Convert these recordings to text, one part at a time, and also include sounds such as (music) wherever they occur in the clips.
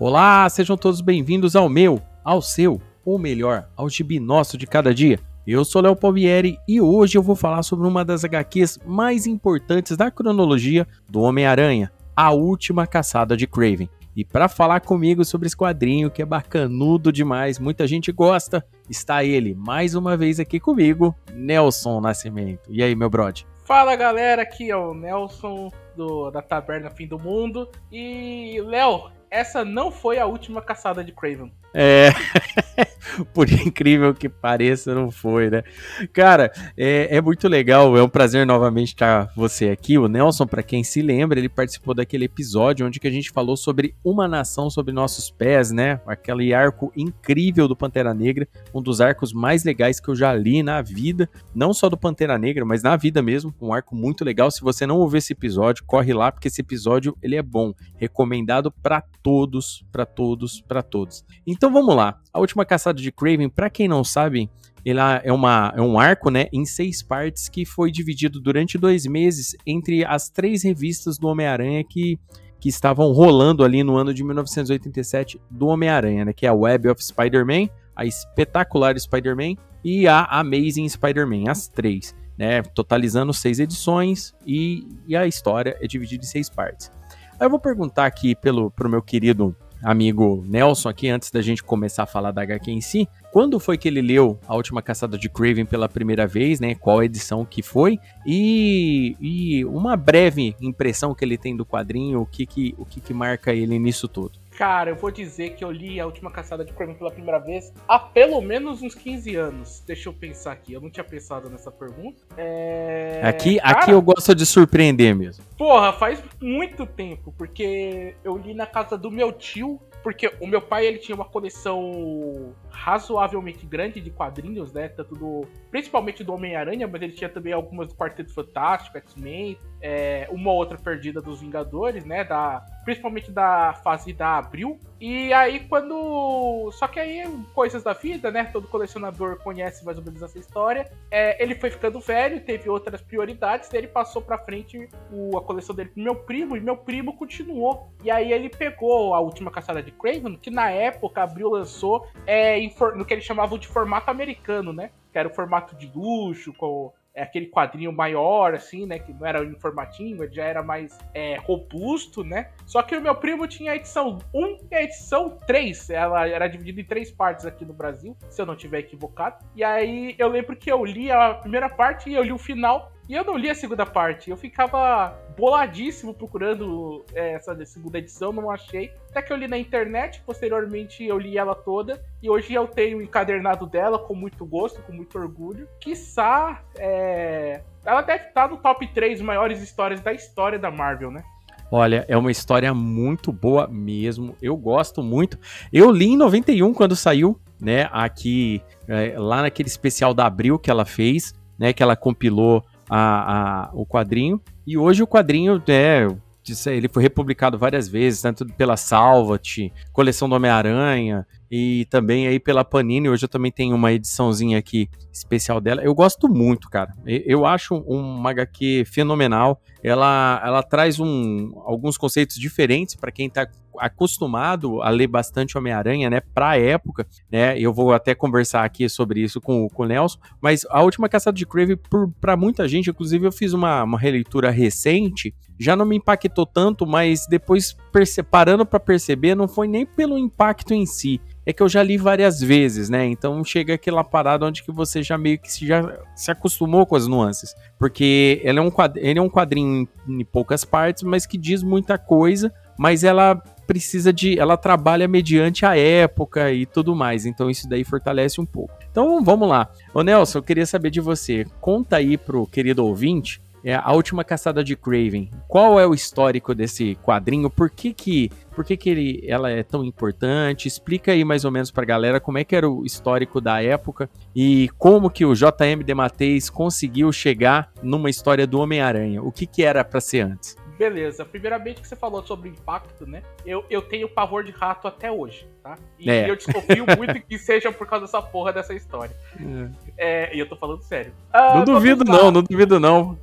Olá, sejam todos bem-vindos ao meu, ao seu, ou melhor, ao gibi nosso de cada dia. Eu sou Léo Palmieri e hoje eu vou falar sobre uma das HQs mais importantes da cronologia do Homem-Aranha, A Última Caçada de Craven. E para falar comigo sobre esse quadrinho que é bacanudo demais, muita gente gosta, está ele mais uma vez aqui comigo, Nelson Nascimento. E aí, meu brother? Fala galera, aqui é o Nelson do, da Taberna Fim do Mundo. E, Léo, essa não foi a última caçada de Craven. É, (laughs) por incrível que pareça, não foi, né? Cara, é, é, muito legal, é um prazer novamente estar você aqui. O Nelson, para quem se lembra, ele participou daquele episódio onde que a gente falou sobre uma nação sobre nossos pés, né? Aquele arco incrível do Pantera Negra, um dos arcos mais legais que eu já li na vida, não só do Pantera Negra, mas na vida mesmo, um arco muito legal. Se você não ouviu esse episódio, corre lá porque esse episódio ele é bom, recomendado para todos, para todos, para todos. Então vamos lá. A última caçada de Craven, para quem não sabe, ela é, uma, é um arco, né, em seis partes que foi dividido durante dois meses entre as três revistas do Homem-Aranha que, que estavam rolando ali no ano de 1987 do Homem-Aranha, né, que é a Web of Spider-Man, a Espetacular Spider-Man e a Amazing Spider-Man, as três, né, totalizando seis edições e, e a história é dividida em seis partes. Aí eu vou perguntar aqui pelo pro meu querido amigo Nelson aqui, antes da gente começar a falar da HQ em si, quando foi que ele leu A Última Caçada de Craven pela primeira vez, né? Qual edição que foi? E, e uma breve impressão que ele tem do quadrinho, o que que, o que que marca ele nisso tudo. Cara, eu vou dizer que eu li A Última Caçada de Craven pela primeira vez há pelo menos uns 15 anos. Deixa eu pensar aqui, eu não tinha pensado nessa pergunta. É... Aqui, Cara, aqui eu gosto de surpreender mesmo. Porra, faz muito tempo, porque eu li na casa do meu tio porque o meu pai ele tinha uma coleção razoavelmente grande de quadrinhos, né? Tanto do. Principalmente do Homem-Aranha, mas ele tinha também algumas do Quarteto Fantástico, X-Men, é, uma outra perdida dos Vingadores, né? Da, principalmente da fase da Abril. E aí, quando. Só que aí, coisas da vida, né? Todo colecionador conhece mais ou menos essa história. É, ele foi ficando velho, teve outras prioridades, ele passou pra frente o, a coleção dele pro meu primo, e meu primo continuou. E aí ele pegou a última caçada de Craven, que na época Abril lançou é, no que eles chamavam de formato americano, né? Que era o formato de luxo, com é, aquele quadrinho maior, assim, né? Que não era em formatinho, já era mais é, robusto, né? Só que o meu primo tinha a edição 1 e a edição 3. Ela era dividida em três partes aqui no Brasil, se eu não estiver equivocado. E aí eu lembro que eu li a primeira parte e eu li o final. E eu não li a segunda parte. Eu ficava boladíssimo procurando é, essa segunda edição, não achei. Até que eu li na internet, posteriormente eu li ela toda. E hoje eu tenho o encadernado dela com muito gosto, com muito orgulho. Quiçá, é... ela deve estar no top 3 maiores histórias da história da Marvel, né? Olha, é uma história muito boa mesmo. Eu gosto muito. Eu li em 91 quando saiu, né? Aqui, é, lá naquele especial da Abril que ela fez, né? Que ela compilou a, a, o quadrinho. E hoje o quadrinho é, ele foi republicado várias vezes, tanto pela Salvat, coleção do Homem-Aranha, e também aí pela Panini. Hoje eu também tenho uma ediçãozinha aqui especial dela. Eu gosto muito, cara. Eu acho uma HQ fenomenal. Ela, ela traz um, alguns conceitos diferentes para quem está acostumado a ler bastante Homem-Aranha, né, pra época, né, eu vou até conversar aqui sobre isso com, com o Nelson, mas a última Caçada de Crave, para muita gente, inclusive eu fiz uma, uma releitura recente, já não me impactou tanto, mas depois parando para perceber, não foi nem pelo impacto em si, é que eu já li várias vezes, né? Então chega aquela parada onde que você já meio que se, já se acostumou com as nuances. Porque ele é um quadrinho, ele é um quadrinho em poucas partes, mas que diz muita coisa, mas ela precisa de. Ela trabalha mediante a época e tudo mais. Então isso daí fortalece um pouco. Então vamos lá. Ô Nelson, eu queria saber de você. Conta aí pro querido ouvinte. É a última caçada de Craven. Qual é o histórico desse quadrinho? Por que que, por que, que ele, ela é tão importante? Explica aí mais ou menos pra galera como é que era o histórico da época e como que o JM Dematteis conseguiu chegar numa história do Homem-Aranha. O que que era para ser antes? Beleza, primeiramente que você falou sobre o impacto, né? Eu, eu tenho pavor de rato até hoje, tá? E é. eu desconfio muito que seja por causa dessa porra dessa história. É. é e eu tô falando sério. Ah, não duvido não, não duvido não.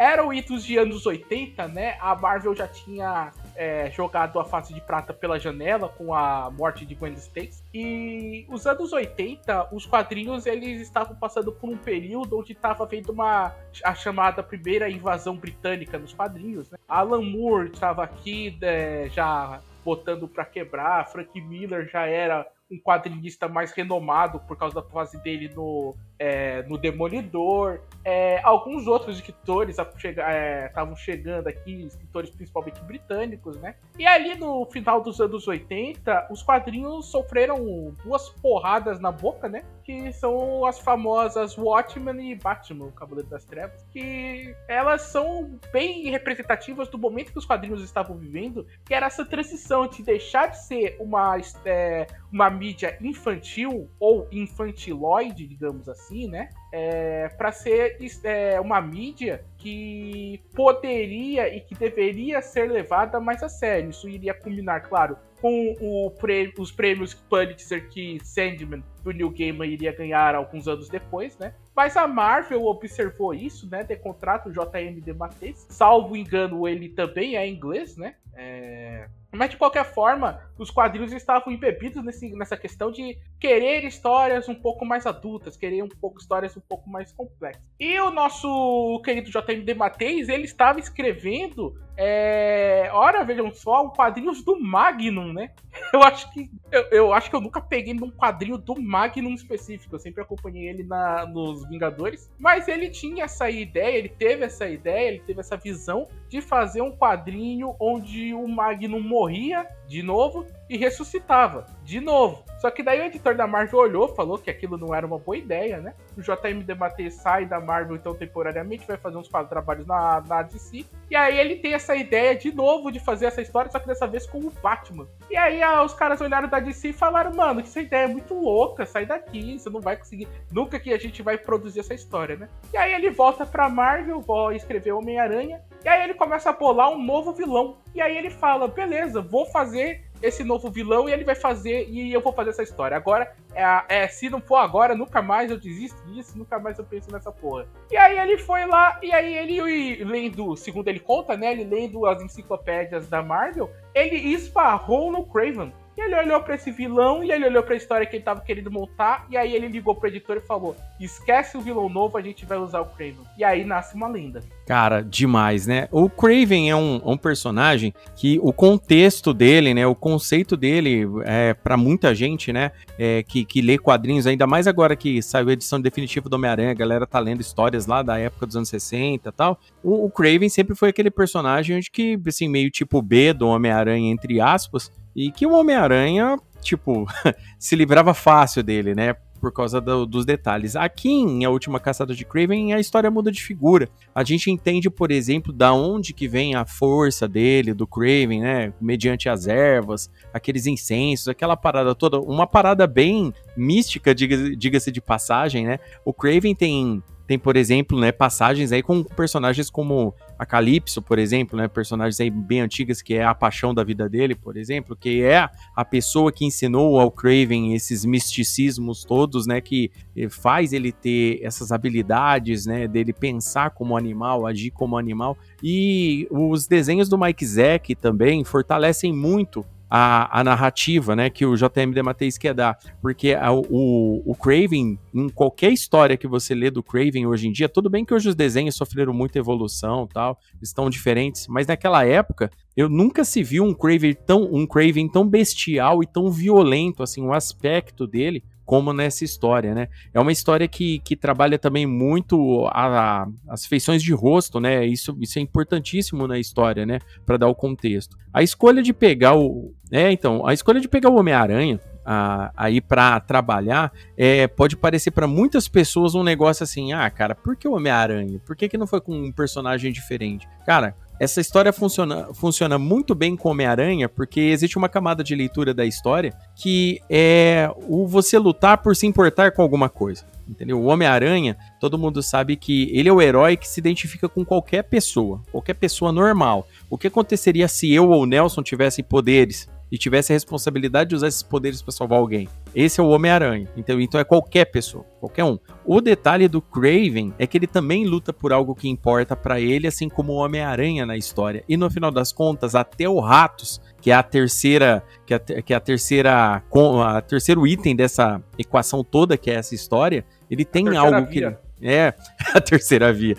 Era o itos de anos 80, né? A Marvel já tinha é, jogado a face de prata pela janela com a morte de Gwen Stacy. E os anos 80, os quadrinhos eles estavam passando por um período onde estava havendo uma a chamada primeira invasão britânica nos quadrinhos. Né? Alan Moore estava aqui é, já botando para quebrar, Frank Miller já era um quadrinista mais renomado por causa da fase dele no, é, no Demolidor. É, alguns outros escritores estavam é, chegando aqui, escritores principalmente britânicos, né? E ali no final dos anos 80, os quadrinhos sofreram duas porradas na boca, né? Que são as famosas Watchmen e Batman, o Cavaleiro das Trevas, que elas são bem representativas do momento que os quadrinhos estavam vivendo, que era essa transição de deixar de ser uma, é, uma mídia infantil ou infantiloide, digamos assim, né? É, para ser é, uma mídia que poderia e que deveria ser levada mais a sério. Isso iria culminar, claro, com o prêmio, os prêmios Pulitzer que Sandman do New Gaiman iria ganhar alguns anos depois, né? Mas a Marvel observou isso, né? De contrato JM de Matheus. Salvo engano, ele também é inglês, né? É... Mas de qualquer forma, os quadrinhos estavam embebidos nesse, nessa questão de querer histórias um pouco mais adultas, querer um pouco histórias um pouco mais complexas. E o nosso querido JMD Mateis, ele estava escrevendo, é... ora, vejam só, quadrinhos do Magnum, né? (laughs) Eu acho que eu, eu, acho que eu nunca peguei num quadrinho do Magnum específico, eu sempre acompanhei ele na, nos Vingadores, mas ele tinha essa ideia, ele teve essa ideia, ele teve essa visão de fazer um quadrinho onde o Magnum morria de novo e ressuscitava de novo. Só que daí o editor da Marvel olhou, falou que aquilo não era uma boa ideia, né? O JM Debater sai da Marvel então temporariamente, vai fazer uns quatro trabalhos na, na DC. E aí ele tem essa ideia de novo de fazer essa história, só que dessa vez com o Batman. E aí ah, os caras olharam da DC e falaram, mano, que essa ideia é muito louca, sai daqui, você não vai conseguir. Nunca que a gente vai produzir essa história, né? E aí ele volta pra Marvel, vai escrever Homem-Aranha, e aí ele começa a bolar um novo vilão. E aí ele fala, beleza, vou fazer esse novo vilão e ele vai fazer e eu vou fazer essa história. Agora, é, é, se não for agora, nunca mais eu desisto disso, nunca mais eu penso nessa porra. E aí ele foi lá, e aí ele lendo, segundo ele conta, né, ele lendo as enciclopédias da Marvel, ele esbarrou no Craven. E ele olhou para esse vilão e ele olhou para a história que ele tava querendo montar. E aí ele ligou pro editor e falou: Esquece o vilão novo, a gente vai usar o Craven. E aí nasce uma lenda. Cara, demais, né? O Craven é um, um personagem que o contexto dele, né? O conceito dele, é, para muita gente, né? É, que, que lê quadrinhos, ainda mais agora que saiu a edição definitiva do Homem-Aranha, a galera tá lendo histórias lá da época dos anos 60 e tal. O, o Craven sempre foi aquele personagem onde que, assim, meio tipo B do Homem-Aranha, entre aspas, e que o Homem-Aranha, tipo, (laughs) se livrava fácil dele, né? Por causa do, dos detalhes. Aqui em A Última Caçada de Craven, a história muda de figura. A gente entende, por exemplo, da onde que vem a força dele, do Craven, né? Mediante as ervas, aqueles incensos, aquela parada toda. Uma parada bem mística, diga-se diga de passagem, né? O Craven tem tem, por exemplo, né, passagens aí com personagens como a Calypso, por exemplo, né, personagens aí bem antigas que é a paixão da vida dele, por exemplo, que é a pessoa que ensinou ao Craven esses misticismos todos, né, que faz ele ter essas habilidades, né, dele pensar como animal, agir como animal. E os desenhos do Mike Zeck também fortalecem muito a, a narrativa, né, que o JM Dematteis quer dar, porque a, o, o Craven, em qualquer história que você lê do Craven hoje em dia, tudo bem que hoje os desenhos sofreram muita evolução, tal, estão diferentes, mas naquela época eu nunca se viu um Craven tão um Craven tão bestial e tão violento assim, o aspecto dele como nessa história, né? É uma história que, que trabalha também muito a, a, as feições de rosto, né? Isso, isso é importantíssimo na história, né? Para dar o contexto. A escolha de pegar o. É, então, a escolha de pegar o Homem-Aranha aí para trabalhar, é, pode parecer para muitas pessoas um negócio assim, ah, cara, por que o Homem-Aranha? Por que, que não foi com um personagem diferente? Cara, essa história funciona, funciona muito bem com Homem-Aranha, porque existe uma camada de leitura da história que é o você lutar por se importar com alguma coisa. Entendeu? O Homem-Aranha, todo mundo sabe que ele é o herói que se identifica com qualquer pessoa, qualquer pessoa normal. O que aconteceria se eu ou Nelson tivessem poderes? E tivesse a responsabilidade de usar esses poderes para salvar alguém. Esse é o Homem-Aranha. Então, então é qualquer pessoa, qualquer um. O detalhe do Craven é que ele também luta por algo que importa para ele, assim como o Homem-Aranha na história. E no final das contas, até o Ratos, que é a terceira, que é, que é a terceira, a terceiro item dessa equação toda que é essa história, ele tem algo via. que é, (laughs) a terceira via.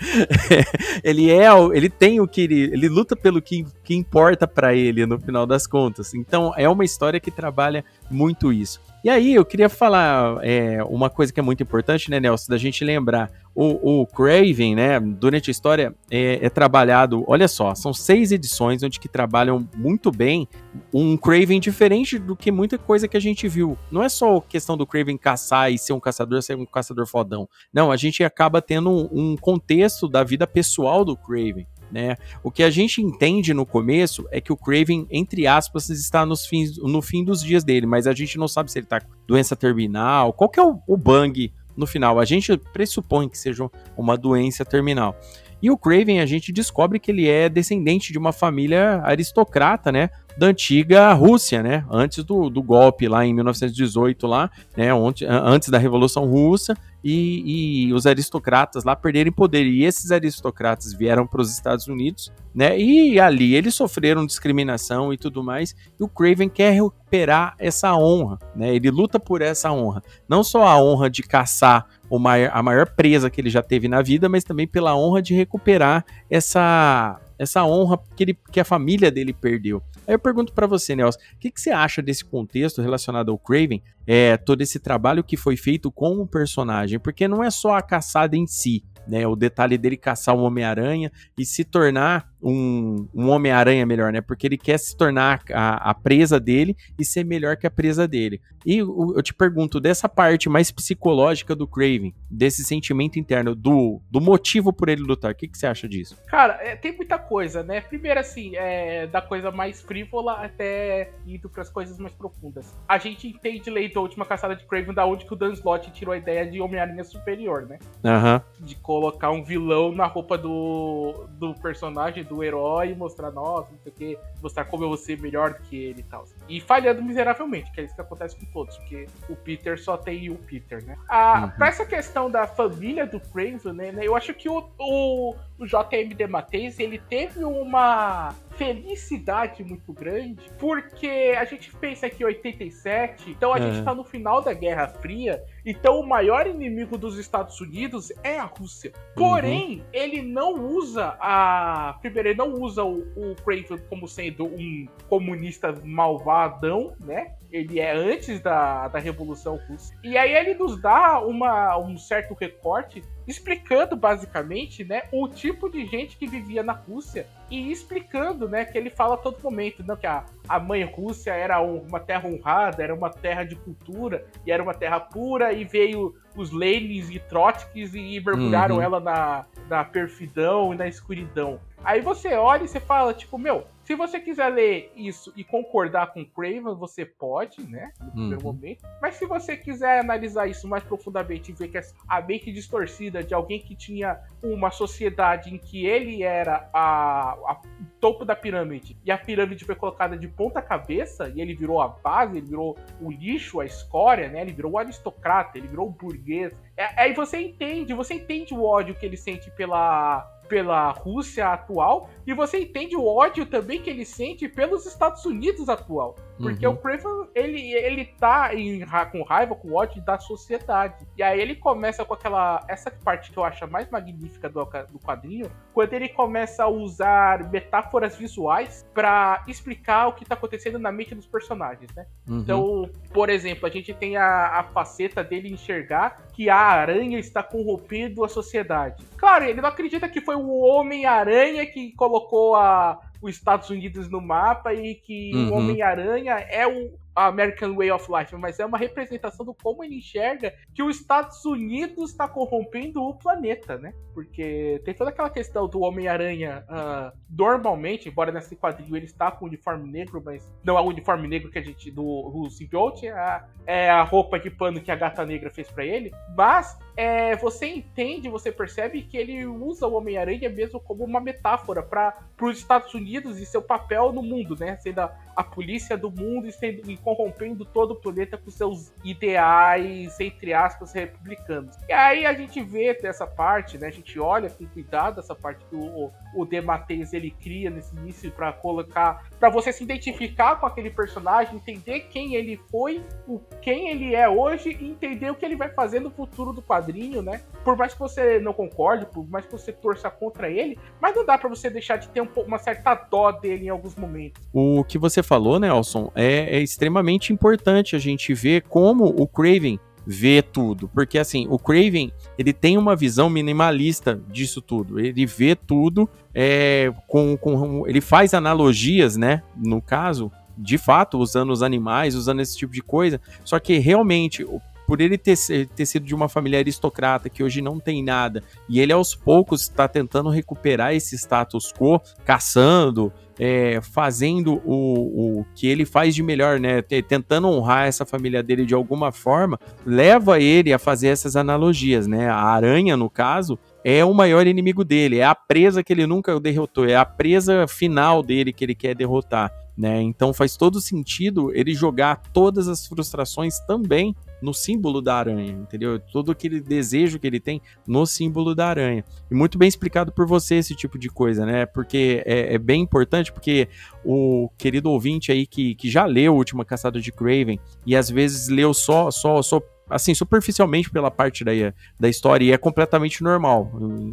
(laughs) ele é, ele tem o que ele, ele luta pelo que, que importa para ele no final das contas. Então é uma história que trabalha muito isso. E aí eu queria falar é, uma coisa que é muito importante, né, Nelson, da gente lembrar. O, o Craven, né, durante a história é, é, trabalhado, olha só, são seis edições onde que trabalham muito bem um Craven diferente do que muita coisa que a gente viu. Não é só questão do Craven caçar e ser um caçador, ser um caçador fodão. Não, a gente acaba tendo um, um contexto da vida pessoal do Craven. Né? O que a gente entende no começo é que o Craven, entre aspas, está nos fins, no fim dos dias dele, mas a gente não sabe se ele está com doença terminal, qual que é o, o bang no final. A gente pressupõe que seja uma doença terminal. E o Craven, a gente descobre que ele é descendente de uma família aristocrata, né? Da antiga Rússia, né? Antes do, do golpe lá em 1918, lá, né? Antes da Revolução Russa e, e, os aristocratas lá perderem poder. E esses aristocratas vieram para os Estados Unidos, né? E ali eles sofreram discriminação e tudo mais. E o Craven quer recuperar essa honra, né? Ele luta por essa honra. Não só a honra de caçar maior, a maior presa que ele já teve na vida, mas também pela honra de recuperar essa essa honra que, ele, que a família dele perdeu. Aí eu pergunto para você, Nelson, o que, que, você acha desse contexto relacionado ao Craven, é, todo esse trabalho que foi feito com o personagem? Porque não é só a caçada em si, né? O detalhe dele caçar um Homem-Aranha e se tornar um, um Homem-Aranha melhor, né? Porque ele quer se tornar a, a, presa dele e ser melhor que a presa dele. E eu, eu te pergunto, dessa parte mais psicológica do Craven, desse sentimento interno, do, do motivo por ele lutar, o que, que você acha disso? Cara, é, tem muita coisa, né? Primeiro, assim, é, da coisa mais frívola até indo para as coisas mais profundas. A gente entende, Leito, a última caçada de Craven, da onde que o Dan Slott tirou a ideia de Homem-Aranha superior, né? Uhum. De colocar um vilão na roupa do, do personagem, do herói, mostrar, nossa, não sei o que, mostrar como eu vou ser melhor do que ele e tal. E falhando miseravelmente, que é isso que acontece com todos, porque o Peter só tem o Peter, né? Ah, uhum. Pra essa questão da família do Craven, né, né, eu acho que o, o, o JMD Mateis, ele teve uma felicidade muito grande, porque a gente pensa que 87, então a é. gente tá no final da Guerra Fria, então o maior inimigo dos Estados Unidos é a Rússia. Porém, uhum. ele não usa a. Primeiro, ele não usa o, o Craven como sendo um comunista malvadão, né? Ele é antes da, da Revolução Russa. E aí ele nos dá uma, um certo recorte explicando basicamente, né, o tipo de gente que vivia na Rússia e explicando, né, que ele fala a todo momento, não, que a, a mãe Rússia era uma terra honrada, era uma terra de cultura e era uma terra pura e veio os Lenins e Trotsky's e mergulharam uhum. ela na, na perfidão e na escuridão. Aí você olha e você fala, tipo, meu, se você quiser ler isso e concordar com Craven, você pode, né? No primeiro uhum. momento. Mas se você quiser analisar isso mais profundamente e ver que a mente distorcida de alguém que tinha uma sociedade em que ele era a, a o topo da pirâmide e a pirâmide foi colocada de ponta cabeça e ele virou a base, ele virou o lixo, a escória, né? Ele virou o aristocrata, ele virou o burguês. É, aí você entende, você entende o ódio que ele sente pela pela Rússia atual e você entende o ódio também que ele sente pelos Estados Unidos atual. Porque uhum. o Craven, ele, ele tá em, com raiva, com ódio da sociedade. E aí ele começa com aquela. Essa parte que eu acho mais magnífica do, do quadrinho, quando ele começa a usar metáforas visuais para explicar o que tá acontecendo na mente dos personagens, né? Uhum. Então, por exemplo, a gente tem a, a faceta dele enxergar que a aranha está corrompendo a sociedade. Claro, ele não acredita que foi o Homem-Aranha que colocou a os Estados Unidos no mapa e que uhum. o Homem-Aranha é o, American Way of Life, mas é uma representação do como ele enxerga que os Estados Unidos está corrompendo o planeta, né? Porque tem toda aquela questão do Homem-Aranha, uh, normalmente, embora nesse quadrinho ele está com o uniforme negro, mas não é o uniforme negro que a gente, do, do symbiote, é a, é a roupa de pano que a gata negra fez para ele, mas é, você entende, você percebe que ele usa o Homem-Aranha mesmo como uma metáfora para os Estados Unidos e seu papel no mundo, né? Sendo a, a polícia do mundo e, sendo, corrompendo todo o planeta com seus ideais, entre aspas, republicanos. E aí a gente vê essa parte, né? A gente olha com cuidado essa parte que o, o Dematteis ele cria nesse início para colocar, para você se identificar com aquele personagem, entender quem ele foi, o quem ele é hoje e entender o que ele vai fazer no futuro do quadrinho, né? Por mais que você não concorde, por mais que você torça contra ele, mas não dá para você deixar de ter um, uma certa dó dele em alguns momentos. O que você falou, Nelson, é, é extremamente importante a gente ver como o Craven vê tudo, porque assim, o Craven, ele tem uma visão minimalista disso tudo, ele vê tudo é, com, com, ele faz analogias, né, no caso, de fato, usando os animais, usando esse tipo de coisa, só que realmente, por ele ter, ter sido de uma família aristocrata que hoje não tem nada, e ele aos poucos está tentando recuperar esse status quo, caçando, é, fazendo o, o que ele faz de melhor, né? Tentando honrar essa família dele de alguma forma, leva ele a fazer essas analogias, né? A aranha, no caso, é o maior inimigo dele, é a presa que ele nunca derrotou, é a presa final dele que ele quer derrotar. Né? Então faz todo sentido ele jogar todas as frustrações também no símbolo da aranha, entendeu? Todo aquele desejo que ele tem no símbolo da aranha. E muito bem explicado por você esse tipo de coisa, né? Porque é, é bem importante, porque o querido ouvinte aí que, que já leu a última caçada de Craven e às vezes leu só, só, só assim, superficialmente pela parte da, da história e é completamente normal.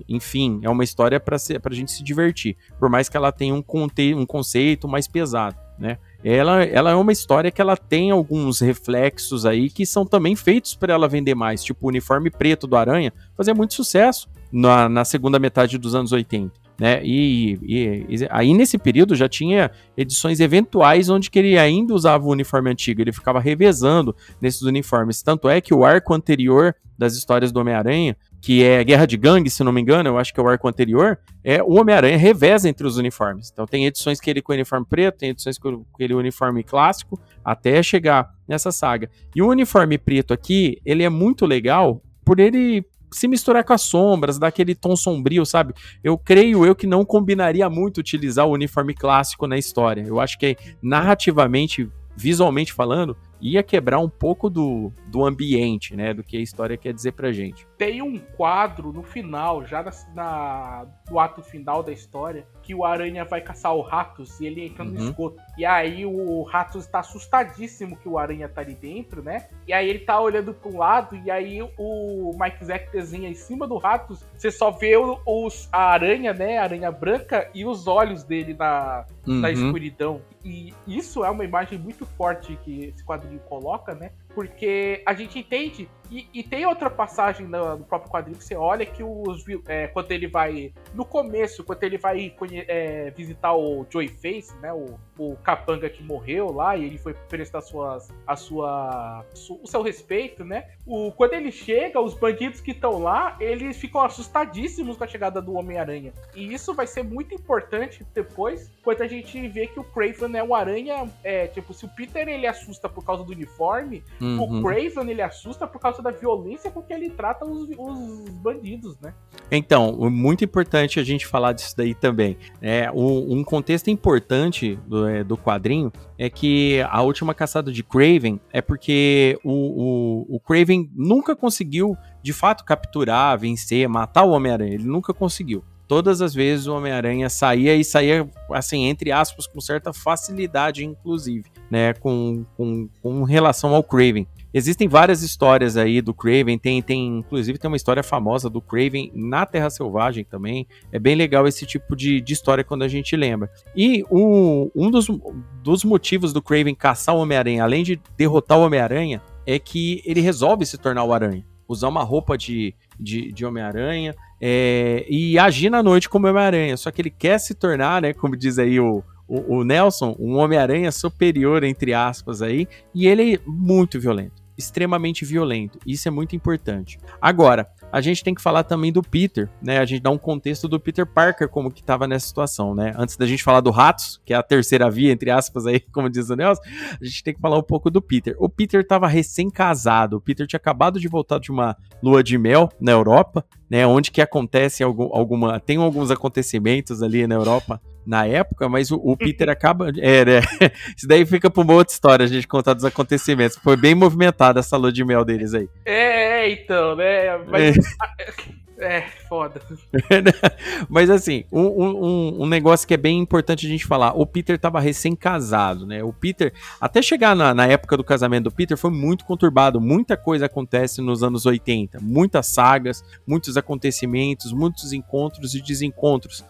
Enfim, é uma história para a gente se divertir, por mais que ela tenha um, conte um conceito mais pesado, né? Ela, ela é uma história que ela tem alguns reflexos aí que são também feitos para ela vender mais, tipo o uniforme preto do Aranha, fazia muito sucesso na, na segunda metade dos anos 80. Né? E, e, e, aí nesse período já tinha edições eventuais onde que ele ainda usava o uniforme antigo, ele ficava revezando nesses uniformes. Tanto é que o arco anterior das histórias do Homem-Aranha que é Guerra de Gangue, se não me engano, eu acho que é o arco anterior, é o Homem-Aranha reveza entre os uniformes. Então tem edições que ele com uniforme preto, tem edições com ele uniforme clássico, até chegar nessa saga. E o uniforme preto aqui, ele é muito legal por ele se misturar com as sombras, dar aquele tom sombrio, sabe? Eu creio eu que não combinaria muito utilizar o uniforme clássico na história. Eu acho que narrativamente, visualmente falando, ia quebrar um pouco do, do ambiente, né? Do que a história quer dizer pra gente. Tem um quadro no final, já na, na no ato final da história, que o Aranha vai caçar o Ratos e ele entra no uhum. esgoto. E aí o Ratos está assustadíssimo que o Aranha tá ali dentro, né? E aí ele tá olhando para um lado e aí o Mike Zack desenha em cima do Ratos, você só vê os, a aranha, né? A aranha branca e os olhos dele na, uhum. na escuridão. E isso é uma imagem muito forte que esse quadrinho coloca, né? Porque a gente entende e, e, tem outra passagem no, no, próprio quadrinho que você olha que os, é, quando ele vai. No começo, quando ele vai é, visitar o Joey Face, né? O, o capanga que morreu lá, e ele foi prestar suas, a sua, o seu respeito, né? O, quando ele chega, os bandidos que estão lá, eles ficam assustadíssimos com a chegada do Homem-Aranha. E isso vai ser muito importante depois, quando a gente vê que o Craven é um aranha. É, tipo, se o Peter ele assusta por causa do uniforme, uhum. o Craven ele assusta por causa da violência com que ele trata os, os bandidos, né? Então, muito importante a gente falar disso daí também. É, um, um contexto importante do, é, do quadrinho é que a última caçada de Craven é porque o, o, o Craven nunca conseguiu, de fato, capturar, vencer, matar o Homem-Aranha. Ele nunca conseguiu todas as vezes o Homem-Aranha saía e saía, assim, entre aspas, com certa facilidade, inclusive, né, com, com, com relação ao Craven. Existem várias histórias aí do Craven, tem, tem inclusive tem uma história famosa do Craven na Terra Selvagem também. É bem legal esse tipo de, de história quando a gente lembra. E o, um dos, dos motivos do Craven caçar o Homem-Aranha, além de derrotar o Homem-Aranha, é que ele resolve se tornar o Aranha. Usar uma roupa de, de, de Homem-Aranha é, e agir na noite como Homem-Aranha. Só que ele quer se tornar, né, como diz aí o, o, o Nelson, um Homem-Aranha superior, entre aspas, aí, e ele é muito violento extremamente violento. Isso é muito importante. Agora, a gente tem que falar também do Peter, né? A gente dá um contexto do Peter Parker como que estava nessa situação, né? Antes da gente falar do Ratos, que é a terceira via, entre aspas, aí, (laughs) como diz o Nelson, a gente tem que falar um pouco do Peter. O Peter estava recém-casado, o Peter tinha acabado de voltar de uma lua de mel na Europa, né? Onde que acontece algum, alguma. Tem alguns acontecimentos ali na Europa na época, mas o, o Peter acaba. É, né? (laughs) Isso daí fica para uma outra história a gente contar dos acontecimentos. Foi bem movimentada essa lua de mel deles aí. É, é então, né? Mas. É. É, foda. (laughs) Mas assim, um, um, um, negócio que é bem importante a gente falar: o Peter tava recém-casado, né? O Peter, até chegar na, na, época do casamento do Peter, foi muito conturbado. Muita coisa acontece nos anos 80. Muitas sagas, muitos acontecimentos, muitos encontros e desencontros.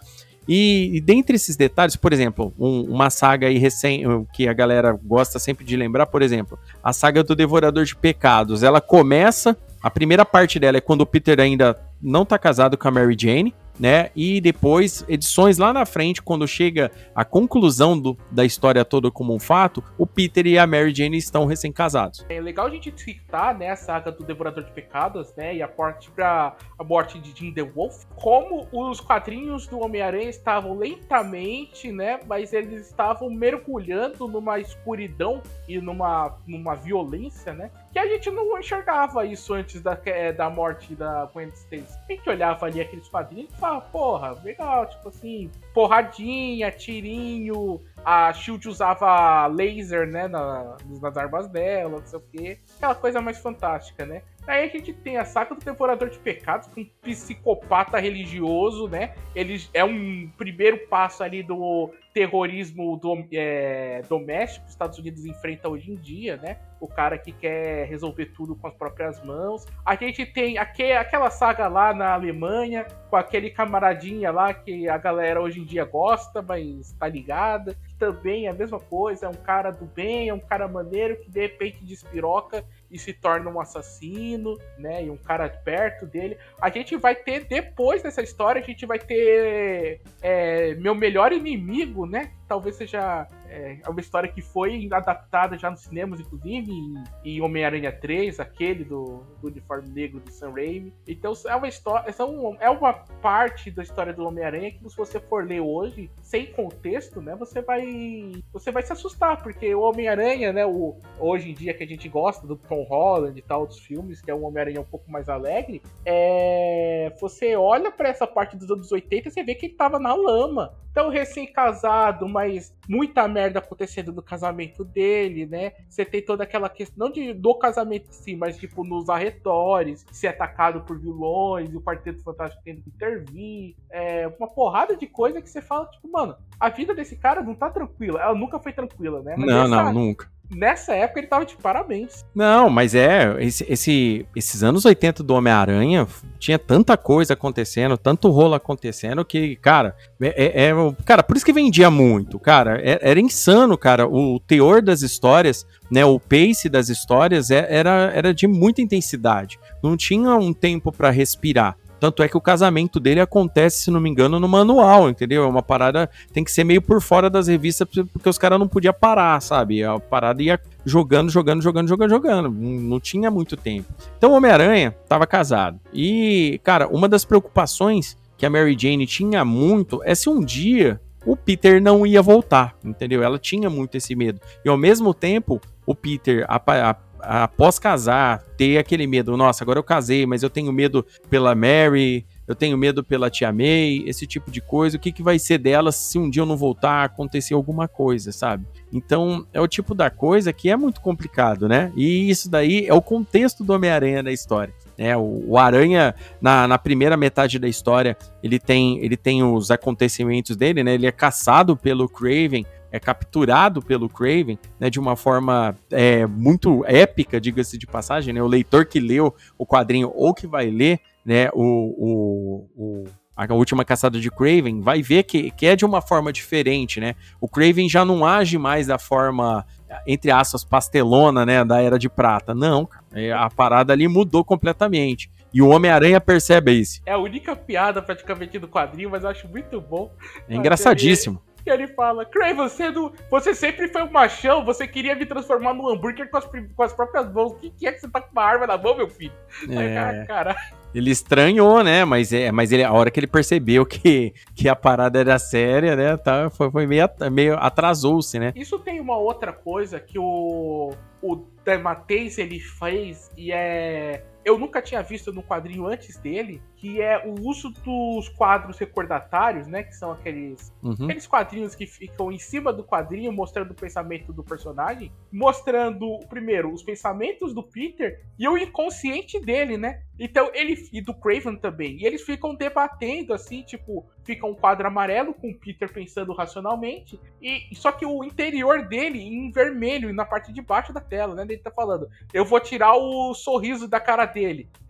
E, e dentre esses detalhes, por exemplo, um, uma saga aí recém, que a galera gosta sempre de lembrar, por exemplo, a saga do Devorador de Pecados. Ela começa, a primeira parte dela é quando o Peter ainda não tá casado com a Mary Jane né? E depois, edições lá na frente, quando chega a conclusão do, da história toda como um fato, o Peter e a Mary Jane estão recém-casados. É legal a gente citar, né, a saga do Devorador de Pecados, né, e a parte para a morte de Jim the Wolf, como os quadrinhos do Homem-Aranha estavam lentamente, né, mas eles estavam mergulhando numa escuridão e numa, numa violência, né, que a gente não enxergava isso antes da, é, da morte da Gwen Stacy. A gente olhava ali aqueles quadrinhos e falava, porra, legal, tipo assim, porradinha, tirinho, a Shield usava laser, né, na, nas armas dela, não sei o quê. Aquela coisa mais fantástica, né? Aí a gente tem a saca do Devorador de Pecados, com um psicopata religioso, né? Ele é um primeiro passo ali do terrorismo do, é, doméstico que os Estados Unidos enfrenta hoje em dia, né? O cara que quer resolver tudo com as próprias mãos. A gente tem aquele, aquela saga lá na Alemanha, com aquele camaradinha lá que a galera hoje em dia gosta, mas tá ligada. Também é a mesma coisa, é um cara do bem, é um cara maneiro que de repente despiroca e se torna um assassino, né? E um cara perto dele. A gente vai ter, depois dessa história, a gente vai ter é, meu melhor inimigo, né? Talvez seja é, uma história que foi adaptada já nos cinemas, inclusive, em, em Homem-Aranha 3, aquele do, do, uniforme negro do Sam Raimi. Então é uma história. São, é uma parte da história do Homem-Aranha que, se você for ler hoje, sem contexto, né? Você vai. Você vai se assustar, porque o Homem-Aranha, né? O, hoje em dia que a gente gosta do Tom Holland e tal, dos filmes, que é um Homem-Aranha um pouco mais alegre, é, você olha para essa parte dos anos 80 e você vê que ele tava na lama. Então, recém-casado, mas muita merda acontecendo no casamento dele, né? Você tem toda aquela questão, não de, do casamento em si, mas tipo nos arredores, ser atacado por vilões, e o Quarteto Fantástico tendo que intervir. É uma porrada de coisa que você fala, tipo, mano, a vida desse cara não tá tranquila. Ela nunca foi tranquila, né? Mas não, não, nunca nessa época ele tava de parabéns. Não, mas é, esse, esse esses anos 80 do Homem-Aranha tinha tanta coisa acontecendo, tanto rolo acontecendo que, cara, é, é, é cara, por isso que vendia muito, cara, é, era insano, cara, o teor das histórias, né, o pace das histórias é, era, era de muita intensidade, não tinha um tempo para respirar. Tanto é que o casamento dele acontece, se não me engano, no manual, entendeu? É uma parada, tem que ser meio por fora das revistas, porque os caras não podiam parar, sabe? A parada ia jogando, jogando, jogando, jogando, jogando. Não tinha muito tempo. Então o Homem-Aranha tava casado. E, cara, uma das preocupações que a Mary Jane tinha muito é se um dia o Peter não ia voltar, entendeu? Ela tinha muito esse medo. E ao mesmo tempo, o Peter, a, a após casar, ter aquele medo, nossa, agora eu casei, mas eu tenho medo pela Mary, eu tenho medo pela tia May, esse tipo de coisa, o que, que vai ser dela se um dia eu não voltar, acontecer alguma coisa, sabe? Então, é o tipo da coisa que é muito complicado, né? E isso daí é o contexto do Homem-Aranha da história. Né? O, o Aranha, na, na, primeira metade da história, ele tem, ele tem os acontecimentos dele, né? Ele é caçado pelo Craven, é capturado pelo Craven, né, de uma forma é, muito épica, diga-se de passagem, né, o leitor que leu o quadrinho ou que vai ler, né, o, o, o a última caçada de Craven, vai ver que, que é de uma forma diferente, né? O Craven já não age mais da forma, entre aspas, pastelona, né? Da Era de Prata. Não, é, a parada ali mudou completamente. E o Homem-Aranha percebe isso. É a única piada praticamente do quadrinho, mas eu acho muito bom. É engraçadíssimo. Que ele fala, Craven, você, não, você sempre foi um machão, você queria me transformar num hambúrguer com as, com as próprias mãos. O que, que, é que você tá com uma arma na mão, meu filho? É. Cara, ele estranhou, né? Mas, é, mas ele, a hora que ele percebeu que, que a parada era séria, né? Tá, foi, foi meio, meio atrasou-se, né? Isso tem uma outra coisa que o, o Dematês ele fez e é eu nunca tinha visto no quadrinho antes dele, que é o uso dos quadros recordatários, né? Que são aqueles, uhum. aqueles quadrinhos que ficam em cima do quadrinho, mostrando o pensamento do personagem, mostrando, primeiro, os pensamentos do Peter e o inconsciente dele, né? Então, ele e do Craven também. E eles ficam debatendo, assim, tipo, fica um quadro amarelo com o Peter pensando racionalmente, e só que o interior dele em vermelho, na parte de baixo da tela, né? Ele tá falando, eu vou tirar o sorriso da cara dele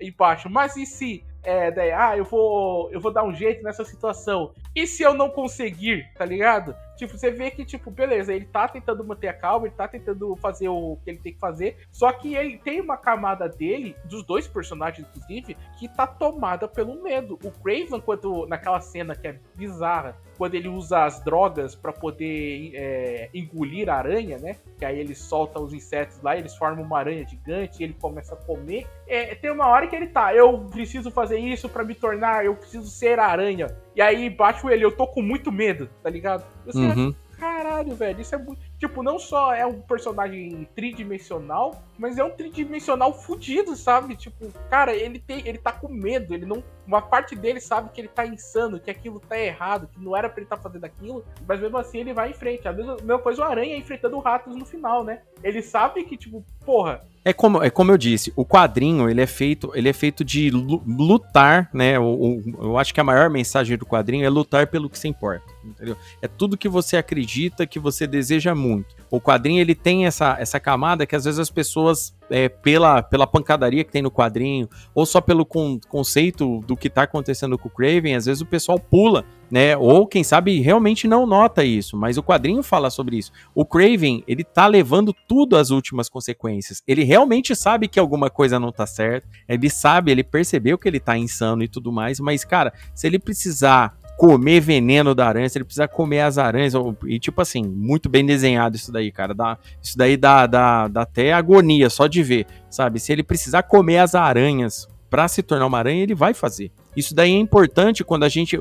embaixo, mas e se é, daí, ah, eu vou, eu vou dar um jeito nessa situação. E se eu não conseguir, tá ligado? Tipo, você vê que, tipo, beleza, ele tá tentando manter a calma, ele tá tentando fazer o que ele tem que fazer, só que ele tem uma camada dele, dos dois personagens, inclusive, que tá tomada pelo medo. O Craven, quando, naquela cena que é bizarra, quando ele usa as drogas para poder é, engolir a aranha, né? Que aí ele solta os insetos lá, eles formam uma aranha gigante ele começa a comer. É, tem uma hora que ele tá, eu preciso fazer isso para me tornar, eu preciso ser a aranha. E aí bate ele, eu tô com muito medo, tá ligado? Você uhum. caralho, velho, isso é muito. Tipo, não só é um personagem tridimensional, mas é um tridimensional fudido, sabe? Tipo, cara, ele tem, ele tá com medo, ele não, uma parte dele sabe que ele tá insano, que aquilo tá errado, que não era para ele estar tá fazendo aquilo, mas mesmo assim ele vai em frente. A mesma, mesma coisa o Aranha enfrentando o Ratos no final, né? Ele sabe que tipo, porra, é como, é como eu disse, o quadrinho ele é feito, ele é feito de lutar, né? O, o, eu acho que a maior mensagem do quadrinho é lutar pelo que se importa, entendeu? É tudo que você acredita, que você deseja muito. O quadrinho ele tem essa, essa camada que às vezes as pessoas é, pela, pela pancadaria que tem no quadrinho, ou só pelo con conceito do que tá acontecendo com o Craven, às vezes o pessoal pula, né? Ou quem sabe realmente não nota isso, mas o quadrinho fala sobre isso. O Craven, ele tá levando tudo às últimas consequências. Ele realmente sabe que alguma coisa não tá certa, ele sabe, ele percebeu que ele tá insano e tudo mais, mas cara, se ele precisar comer veneno da aranha, se ele precisar comer as aranhas, e tipo assim, muito bem desenhado isso daí, cara, dá, isso daí dá, dá, dá até agonia só de ver, sabe? Se ele precisar comer as aranhas para se tornar uma aranha, ele vai fazer. Isso daí é importante quando a gente.